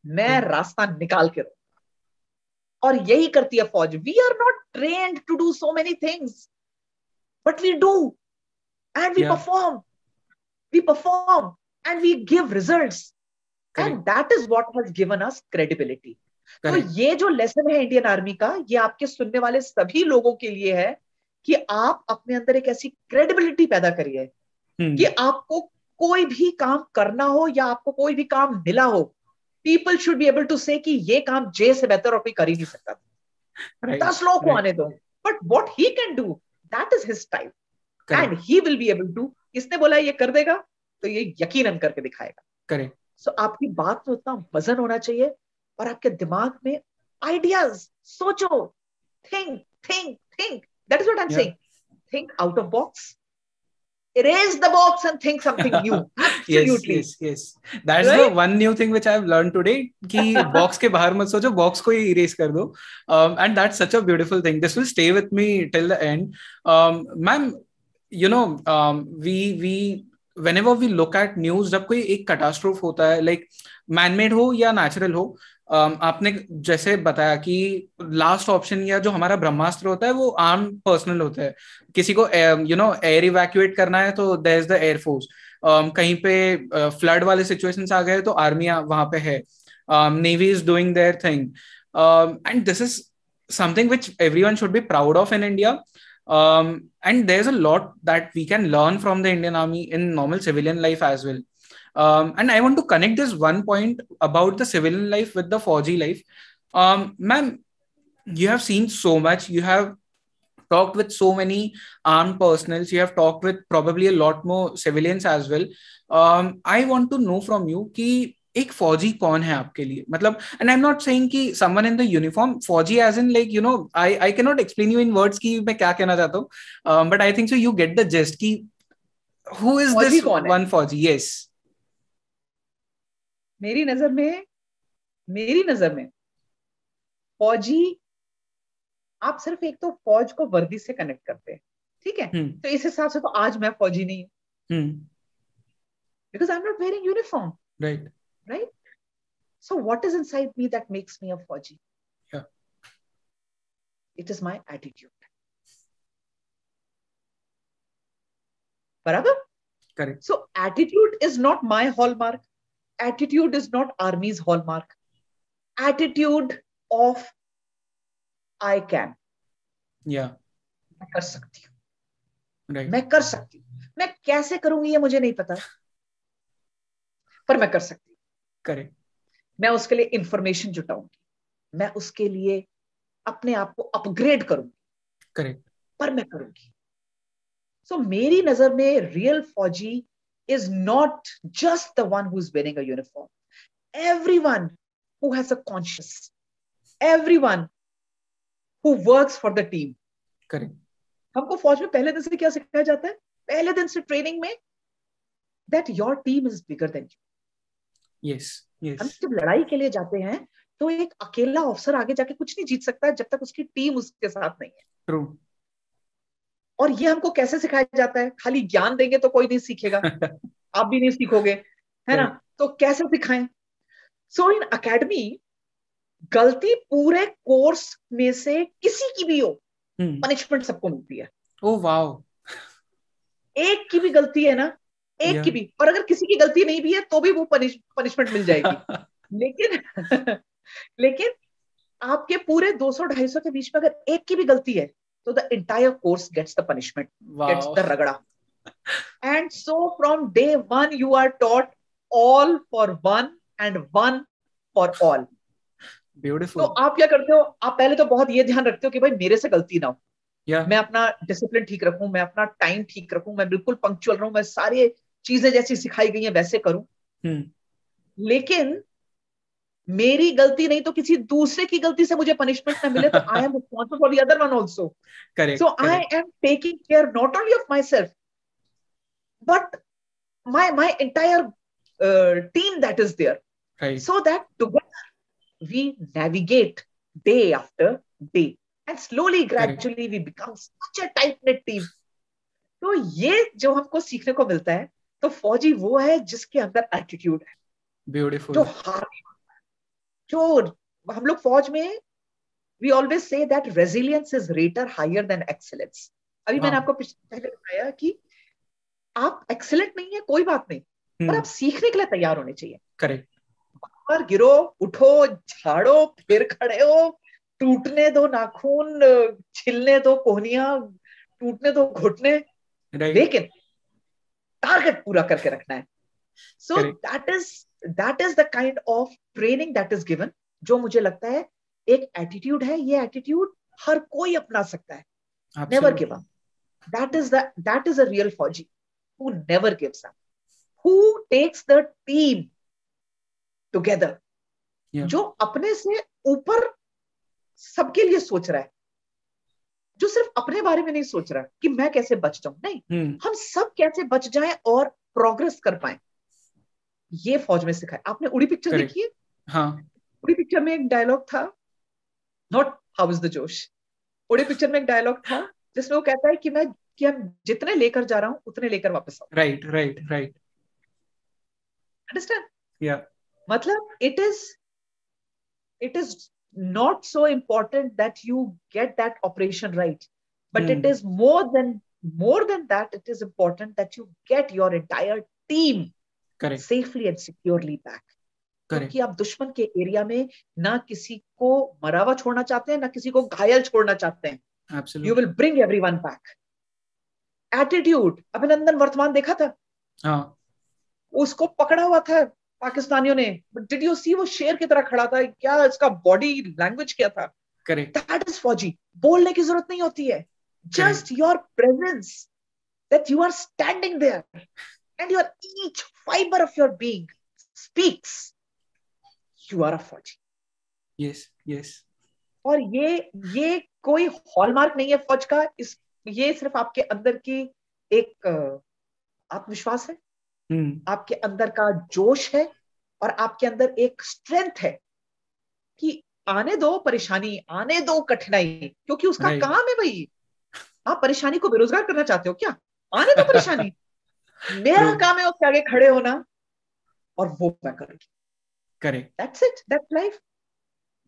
मैं रास्ता निकाल के रहूँगा। और यही करती है फौज। We are not train to do so many things but we do and we perform we perform and we give result and that is what has given us credibility तो ये जो लेसन है इंडियन आर्मी का ये आपके सुनने वाले सभी लोगों के लिए है कि आप अपने अंदर एक ऐसी क्रेडिबिलिटी पैदा करिए Hmm. कि आपको कोई भी काम करना हो या आपको कोई भी काम मिला हो people should be able to say कि ये काम जे से बेहतर और कोई कर ही नहीं सकता। Right दस लोगों को. आने दो but what he can do that is his time and he will be able to इसने बोला ये कर देगा? तो ये यकीनन करके दिखाएगा। Correct. सो so, आपकी बात में उतना वज़न होना चाहिए और आपके दिमाग में आइडियाज़ सोचो think think think that is what I am saying think out of box erase the box and think something new absolutely yes yes yes that's right? the one new thing which i've learned today कि box के बाहर मत सोचो box को ही erase कर दो um, and that's such a beautiful thing this will stay with me till the end um, ma'am you know um, we we whenever we look at news जब कोई एक catastrophe होता है like man made हो या natural हो um, आपने जैसे बताया कि लास्ट ऑप्शन या जो हमारा ब्रह्मास्त्र होता है, वो आर्म पर्सनल होता है। किसी को यू नो एयर इवैक्यूएट करना है तो दे इज़ द एयरफोर्स कहीं पे फ्लड वाले सिचुएशन आ गए तो आर्मी वहाँ पे है। Navy is doing their thing and this is something which every one should be proud of in India and there is a lot that we can learn from the Indian army in normal civilian life as well Um, and I want to connect this one point about the civilian life with the 4G life. Um, ma'am, you have seen so much. You have talked with so many armed personals you have talked with probably a lot more civilians as well um, i want to know from you कि एक फौजी कौन है आपके लिए मतलब and I am not saying कि someone in the uniform फौजी as in like you know I I can not explain you in words कि मैं क्या कहना चाहता हूँ but I think so you get the gist कि हु इज दिस वन फौजी यस मेरी नज़र में मेरी नज़र में फौजी आप सिर्फ़ एक तो फौज को वर्दी से कनेक्ट करते हैं ठीक है? hmm. तो इस हिसाब से तो आज मैं फौजी नहीं हूँ। Because I am not wearing uniform right right so what is inside me that makes me a fauji it is my attitude बराबर? Correct so attitude is not my hallmark not army's hallmark attitude of I can या मैं कर सकती हूँ। Right. मैं कर सकती हूँ। मैं कैसे करूँगी ये मुझे नहीं पता। पर मैं कर सकती हूँ। करेक्ट मैं उसके लिए इंफॉर्मेशन जुटाऊँगी। मैं उसके लिए अपने आप को अपग्रेड करूँगी। करेक्ट पर मैं करूँगी। सो so, मेरी नज़र में real fauji not just the one who is wearing a uniform everyone who has a conscious everyone who works for the team correct हमको फौज में पहले दिन से क्या सिखाया जाता है? पहले दिन से ट्रेनिंग में that your team is bigger than you yes yes हम जब लड़ाई के लिए जाते हैं तो एक अकेला ऑफिसर आगे जाके कुछ नहीं जीत सकता जब तक उसकी टीम उसके साथ नहीं है। ट्रू और ये हमको कैसे सिखाया जाता है? खाली ज्ञान देंगे तो कोई नहीं सीखेगा। आप भी नहीं सीखोगे है ना? तो कैसे सिखाएँ? सो इन अकेडमी गलती पूरे कोर्स में से किसी की भी हो पनिशमेंट सबको मिलती है। Oh wow. एक की भी गलती है ना एक Yeah. की भी। और अगर किसी की गलती नहीं भी है तो भी वो पनिश पनिशमेंट मिल जाएगी। लेकिन लेकिन आपके पूरे 200-250 के बीच में अगर एक की भी गलती है तो the entire course gets the punishment gets wow the ragda and so from day one you are taught all for one and one for all तो आप क्या करते हो? आप पहले तो बहुत ये ध्यान रखते हो कि भाई मेरे से गलती ना हो। या मैं अपना डिसिप्लिन ठीक रखूँ मैं अपना टाइम ठीक रखूँ मैं बिल्कुल पंक्चुअल रहूँ मैं सारी चीज़ें जैसी सिखाई गई हैं वैसे करूँ। हम्म लेकिन मेरी गलती नहीं तो किसी दूसरे की गलती से मुझे पनिशमेंट ना मिले तो I am responsible for other one also so I am taking care not only of myself but my my entire team that is there so that together we navigate day after day and slowly gradually we become such a tight knit team तो ये जो हमको सीखने को मिलता है तो फौजी वो है जिसके अंदर एटीट्यूड है। ब्यूटीफुल जो हार जो हम लोग फौज में we always say that resilience is rather higher than excellence अभी मैंने हाँ। आपको पहले बताया कि आप एक्सेलेंट नहीं है कोई बात नहीं। पर आप सीखने के लिए तैयार होने चाहिए। करेक्ट। पर गिरो उठो झाड़ो फिर खड़े हो। टूटने दो नाखून छिलने दो कोहनिया टूटने दो घुटने। लेकिन टारगेट पूरा करके रखना है। So. That is that is the kind of training that is given जो मुझे लगता है एक एटीट्यूड है ये एटीट्यूड हर कोई अपना सकता है। Never give up that is the that is a real fauji who never gives up. Who takes the team together? Yeah. जो अपने से ऊपर सबके लिए सोच रहा है। जो सिर्फ़ अपने बारे में नहीं सोच रहा कि मैं कैसे बच जाऊँ। नहीं। हम्म। हम सब कैसे बच जाएँ और प्रोग्रेस कर पाए। ये फौज में सिखाया आपने उड़ी पिक्चर. देखी है? हाँ। उड़ी पिक्चर में एक डायलॉग था not how is the josh Uri picture में एक डायलॉग था जिसमें वो कहता है कि मैं कि हम जितने लेकर जा रहा हूँ उतने लेकर वापस आऊँ। राइट राइट राइट अंडरस्टैंड या मतलब it is it is not so important that you get that operation right but it Hmm. is more than more than that it is important that you get your entire team Correct. safely and securely back. क्योंकि आप दुश्मन के area में ना किसी को मरावा छोड़ना चाहते हैं ना किसी को घायल छोड़ना चाहते हैं। You will bring everyone back attitude Abhinandan Varthaman देखा था? हाँ। उसको पकड़ा हुआ था पाकिस्तानियों ने। डिड यू सी वो शेर की तरह खड़ा था? क्या इसका बॉडी लैंग्वेज क्या था? दैट इज़ फौजी बोलने की ज़रूरत नहीं होती है। Just your presence that you are standing there and your each fibre of your being speaks you are a fauji yes yes और ये ये कोई हॉलमार्क नहीं है फौज का। इस ये सिर्फ़ आपके अंदर की एक आत्मविश्वास है। हम्म। आपके अंदर का जोश है और आपके अंदर एक स्ट्रेंथ है कि आने दो परेशानी आने दो कठिनाई क्योंकि उसका काम है भाई आप परेशानी को बेरोजगार करना चाहते हो क्या? आने दो परेशानी। मेरा काम है उसके आगे खड़े होना और वो मैं करूँगी। Correct that's it that's life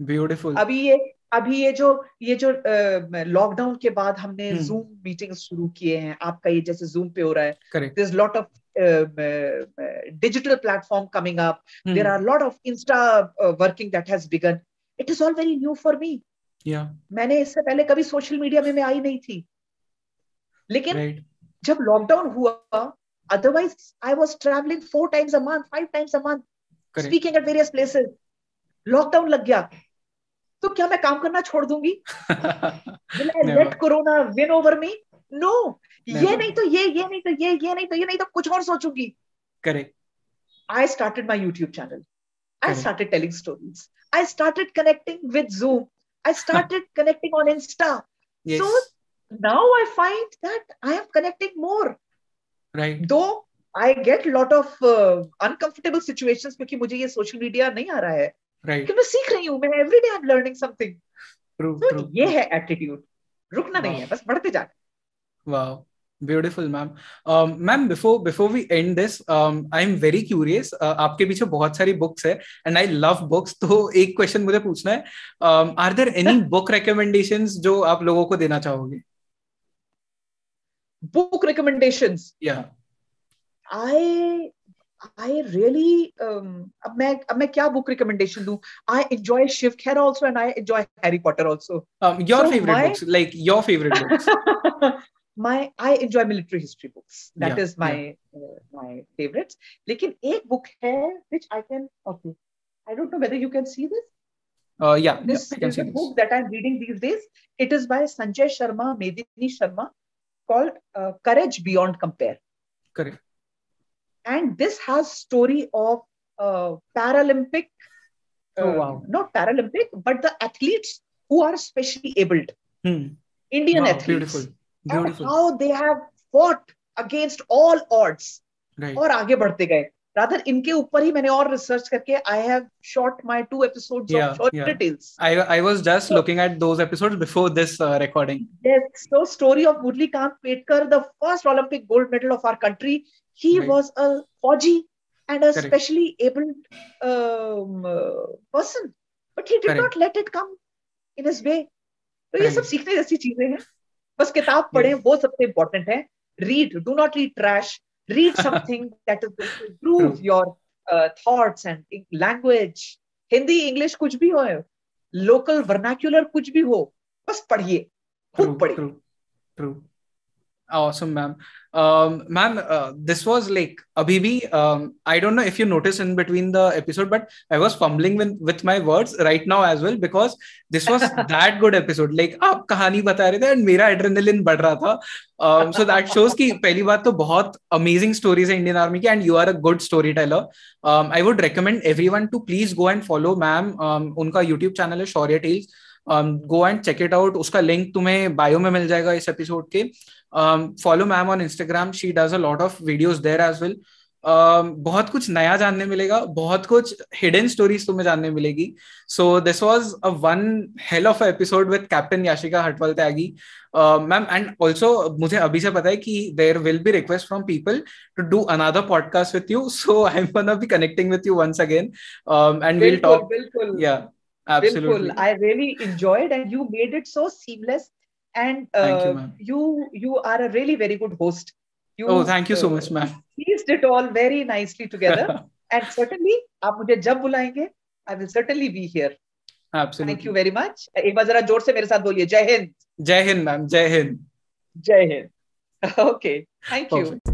beautiful अभी ये अभी ये जो ये जो लॉकडाउन के बाद हमने हम्म। जूम मीटिंग शुरू किए हैं। आपका ये जैसे जूम पे हो रहा है। Correct there's lot of um, uh, uh, digital platform coming up. there are a lot of insta uh, working that has begun. It is all very new for me. या मैंने इससे पहले कभी सोशल मीडिया में मैं आई नहीं थी। लेकिन राइट जब लॉकडाउन हुआ otherwise I was travelling four times a month five times a month correct speaking at various places lockdown लग गया तो क्या मैं काम करना छोड़ दूँगी will I Never. let corona win over me no ये Never. नहीं तो ये ये नहीं तो ये ये नहीं तो ये नहीं तो कुछ और सोचूँगी correct I started my YouTube channel. I Correct. started telling stories. I started connecting with Zoom. I started connecting on Insta. Yes So now I find that I am connecting more. Right Though I get a lot of uh, uncomfortable situations क्योंकि मुझे ये social media नहीं आ रहा है. Right क्योंकि मैं सीख रही हूँ मैं every day I'm learning something. True So true ये है attitude. रुकना नहीं है बस बढ़ते जाना. Wow, beautiful, ma'am. Um, ma'am, before before we end this, um, I'm very curious. Uh, आपके पीछे बहुत सारी books है, and I love books. तो एक question मुझे पूछना है. Um, are there any book recommendations जो आप लोगों को देना चाहोगे? Book recommendations. Yeah. I I really um, अब मैं अब मैं क्या book recommendation दूं? I enjoy Shiv Kher also and I enjoy Harry Potter also. Um, your So favorite my- books, like your favorite books. my I enjoy military history books. That Yeah, is my uh, my favorites. लेकिन एक book है which I can okay. I don't know whether you can see this. Uh, yeah, This yeah, I can is see a this. book that I'm reading these days. It is by Sanjay Sharma, Medini Sharma, called uh, Courage Beyond Compare. Correct. and this has story of uh, Paralympic, Oh, uh, wow. not Paralympic, but the athletes who are specially abled, Hmm. Indian Wow, athletes, beautiful, and beautiful. how they have fought against all odds Right. और आगे बढ़ते गए rather इनके ऊपर ही मैंने और research करके I have shot my two episodes Yeah, of short yeah. details. I I was just so, looking at those episodes before this uh, recording. Yes, so story of Murli Kant Petkar, the first Olympic gold medal of our country. He Right. was a Fauji and a Correct. specially abled um, uh, person, but he did Correct. not let it come in his way. तो ये सब. सीखने जैसी चीज़ें हैं बस किताब पढ़ें वो सबसे इम्पोर्टेंट है read do not read trash read something that is going to improve True. Your thoughts and language Hindi English कुछ भी हो लोकल वर्नाक्यूलर कुछ भी हो बस पढ़िए खूब पढ़िए. Awesome, ma'am. Um, ma'am, uh, this was like Abhibi. Um, I don't know if you noticed in between the episode, but I was fumbling with, with my words right now as well because this was that good episode. Like आप कहानी बता रहे थे and मेरा adrenaline बढ़ रहा था. Um, so that shows कि पहली बात तो बहुत amazing stories है Indian Army की and you are a good storyteller. Um, I would recommend everyone to please go and follow ma'am. Um, उनका YouTube channel है Shaurya Tales. Um, go and check it out. उसका link तुम्हें bio में मिल जाएगा इस episode के. Um, follow ma'am on Instagram. She does a lot of videos there as well. Um, बहुत कुछ नया जानने मिलेगा बहुत कुछ हिडन स्टोरीज तुम्हें जानने मिलेगी। So this was a one hell of episode with captain Yashika Hatwal Tyagi ma'am and also मुझे अभी से पता है कि there will be request from people to do another podcast with you so I am gonna be connecting with you once again and will talk बिल्कुल। या बिल्कुल। Absolutely I really enjoyed and you made it so seamless and Thank you, uh, ma'am. you you are a really very good host You, oh, thank you so uh, much, ma'am. pieced it all very nicely together. and certainly, आप मुझे जब बुलाएंगे, I will certainly be here. Absolutely. Thank you very much. एक बार जरा जोर से मेरे साथ बोलिए जय हिंद जय हिंद मैम जय हिंद जय Hind Okay. Thank you. Perfect.